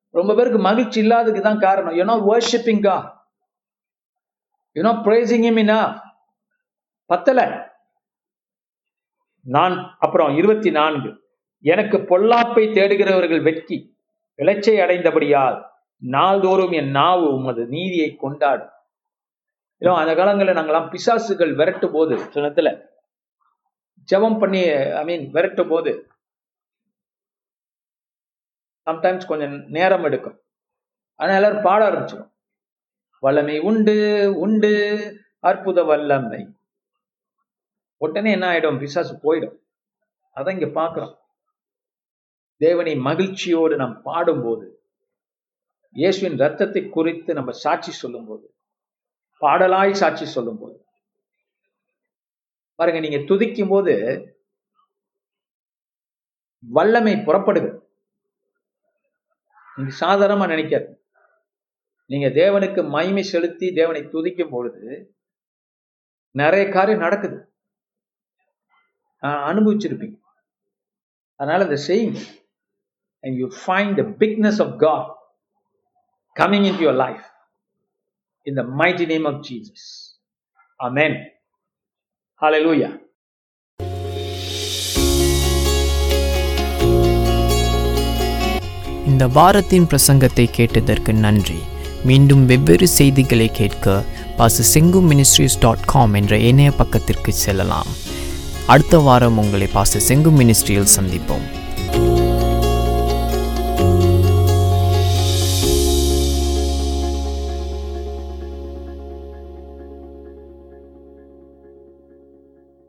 ரொம்ப பேருக்கு மகிழ்ச்சி இல்லாததுக்கு தான் காரணம். யூ நாட் வர்ஷிப்பிங் கா யூ நாட் பிரேசிங் இம் இனா பத்தல. நான் அப்புறம் இருபத்தி நான்கு. எனக்கு பொல்லாப்பை தேடுகிறவர்கள் வெட்கி விளைச்சை அடைந்தபடியால் நாள்தோறும் என் நாவு உமது நீதியை கொண்டாடும். இல்லை அந்த காலங்களில் நாங்கெல்லாம் பிசாசுகள் விரட்டும் போது சின்னத்துல ஜெபம் பண்ணி ஐ மீன் விரட்டும் போது சம்டைம்ஸ் கொஞ்சம் நேரம் எடுக்கும். ஆனா எல்லாரும் பாட ஆரம்பிச்சிடும் வல்லமை உண்டு உண்டு அற்புத வல்லமை. உடனே என்ன ஆயிடும்? பிசாசு போயிடும். அதான் இங்க பாக்குறோம் தேவனை மகிழ்ச்சியோடு நாம் பாடும்போது இயேசுவின் ரத்தத்தை குறித்து நம்ம சாட்சி சொல்லும்போது பாடலாய் சாட்சி சொல்லும்போது பாருங்க நீங்க துதிக்கும் போது வல்லமை புறப்படுது. நீங்க சாதாரணமா நினைக்காது. நீங்க தேவனுக்கு மகிமை செலுத்தி தேவனை துதிக்கும் பொழுது நிறைய காரியம் நடக்குது. ஆஹ் அனுபவிச்சிருப்பீங்க. அதனால இந்த செய்யுங்க. And you find the bigness of God coming into your life in the mighty name of Jesus. Amen. Hallelujah. இந்த வாரத்தின் பிரசங்கத்தை கேட்டதற்கு நன்றி மீண்டும் வெவ்வேறு செய்திகளை கேட்க பாச செங்கு மினிஸ்ட்ரிஸ் டாட் காம் என்ற இணைய பக்கத்திற்கு செல்லலாம் அடுத்த வாரம் உங்களை பாச செங்கு மினிஸ்ட்ரியில் சந்திப்போம்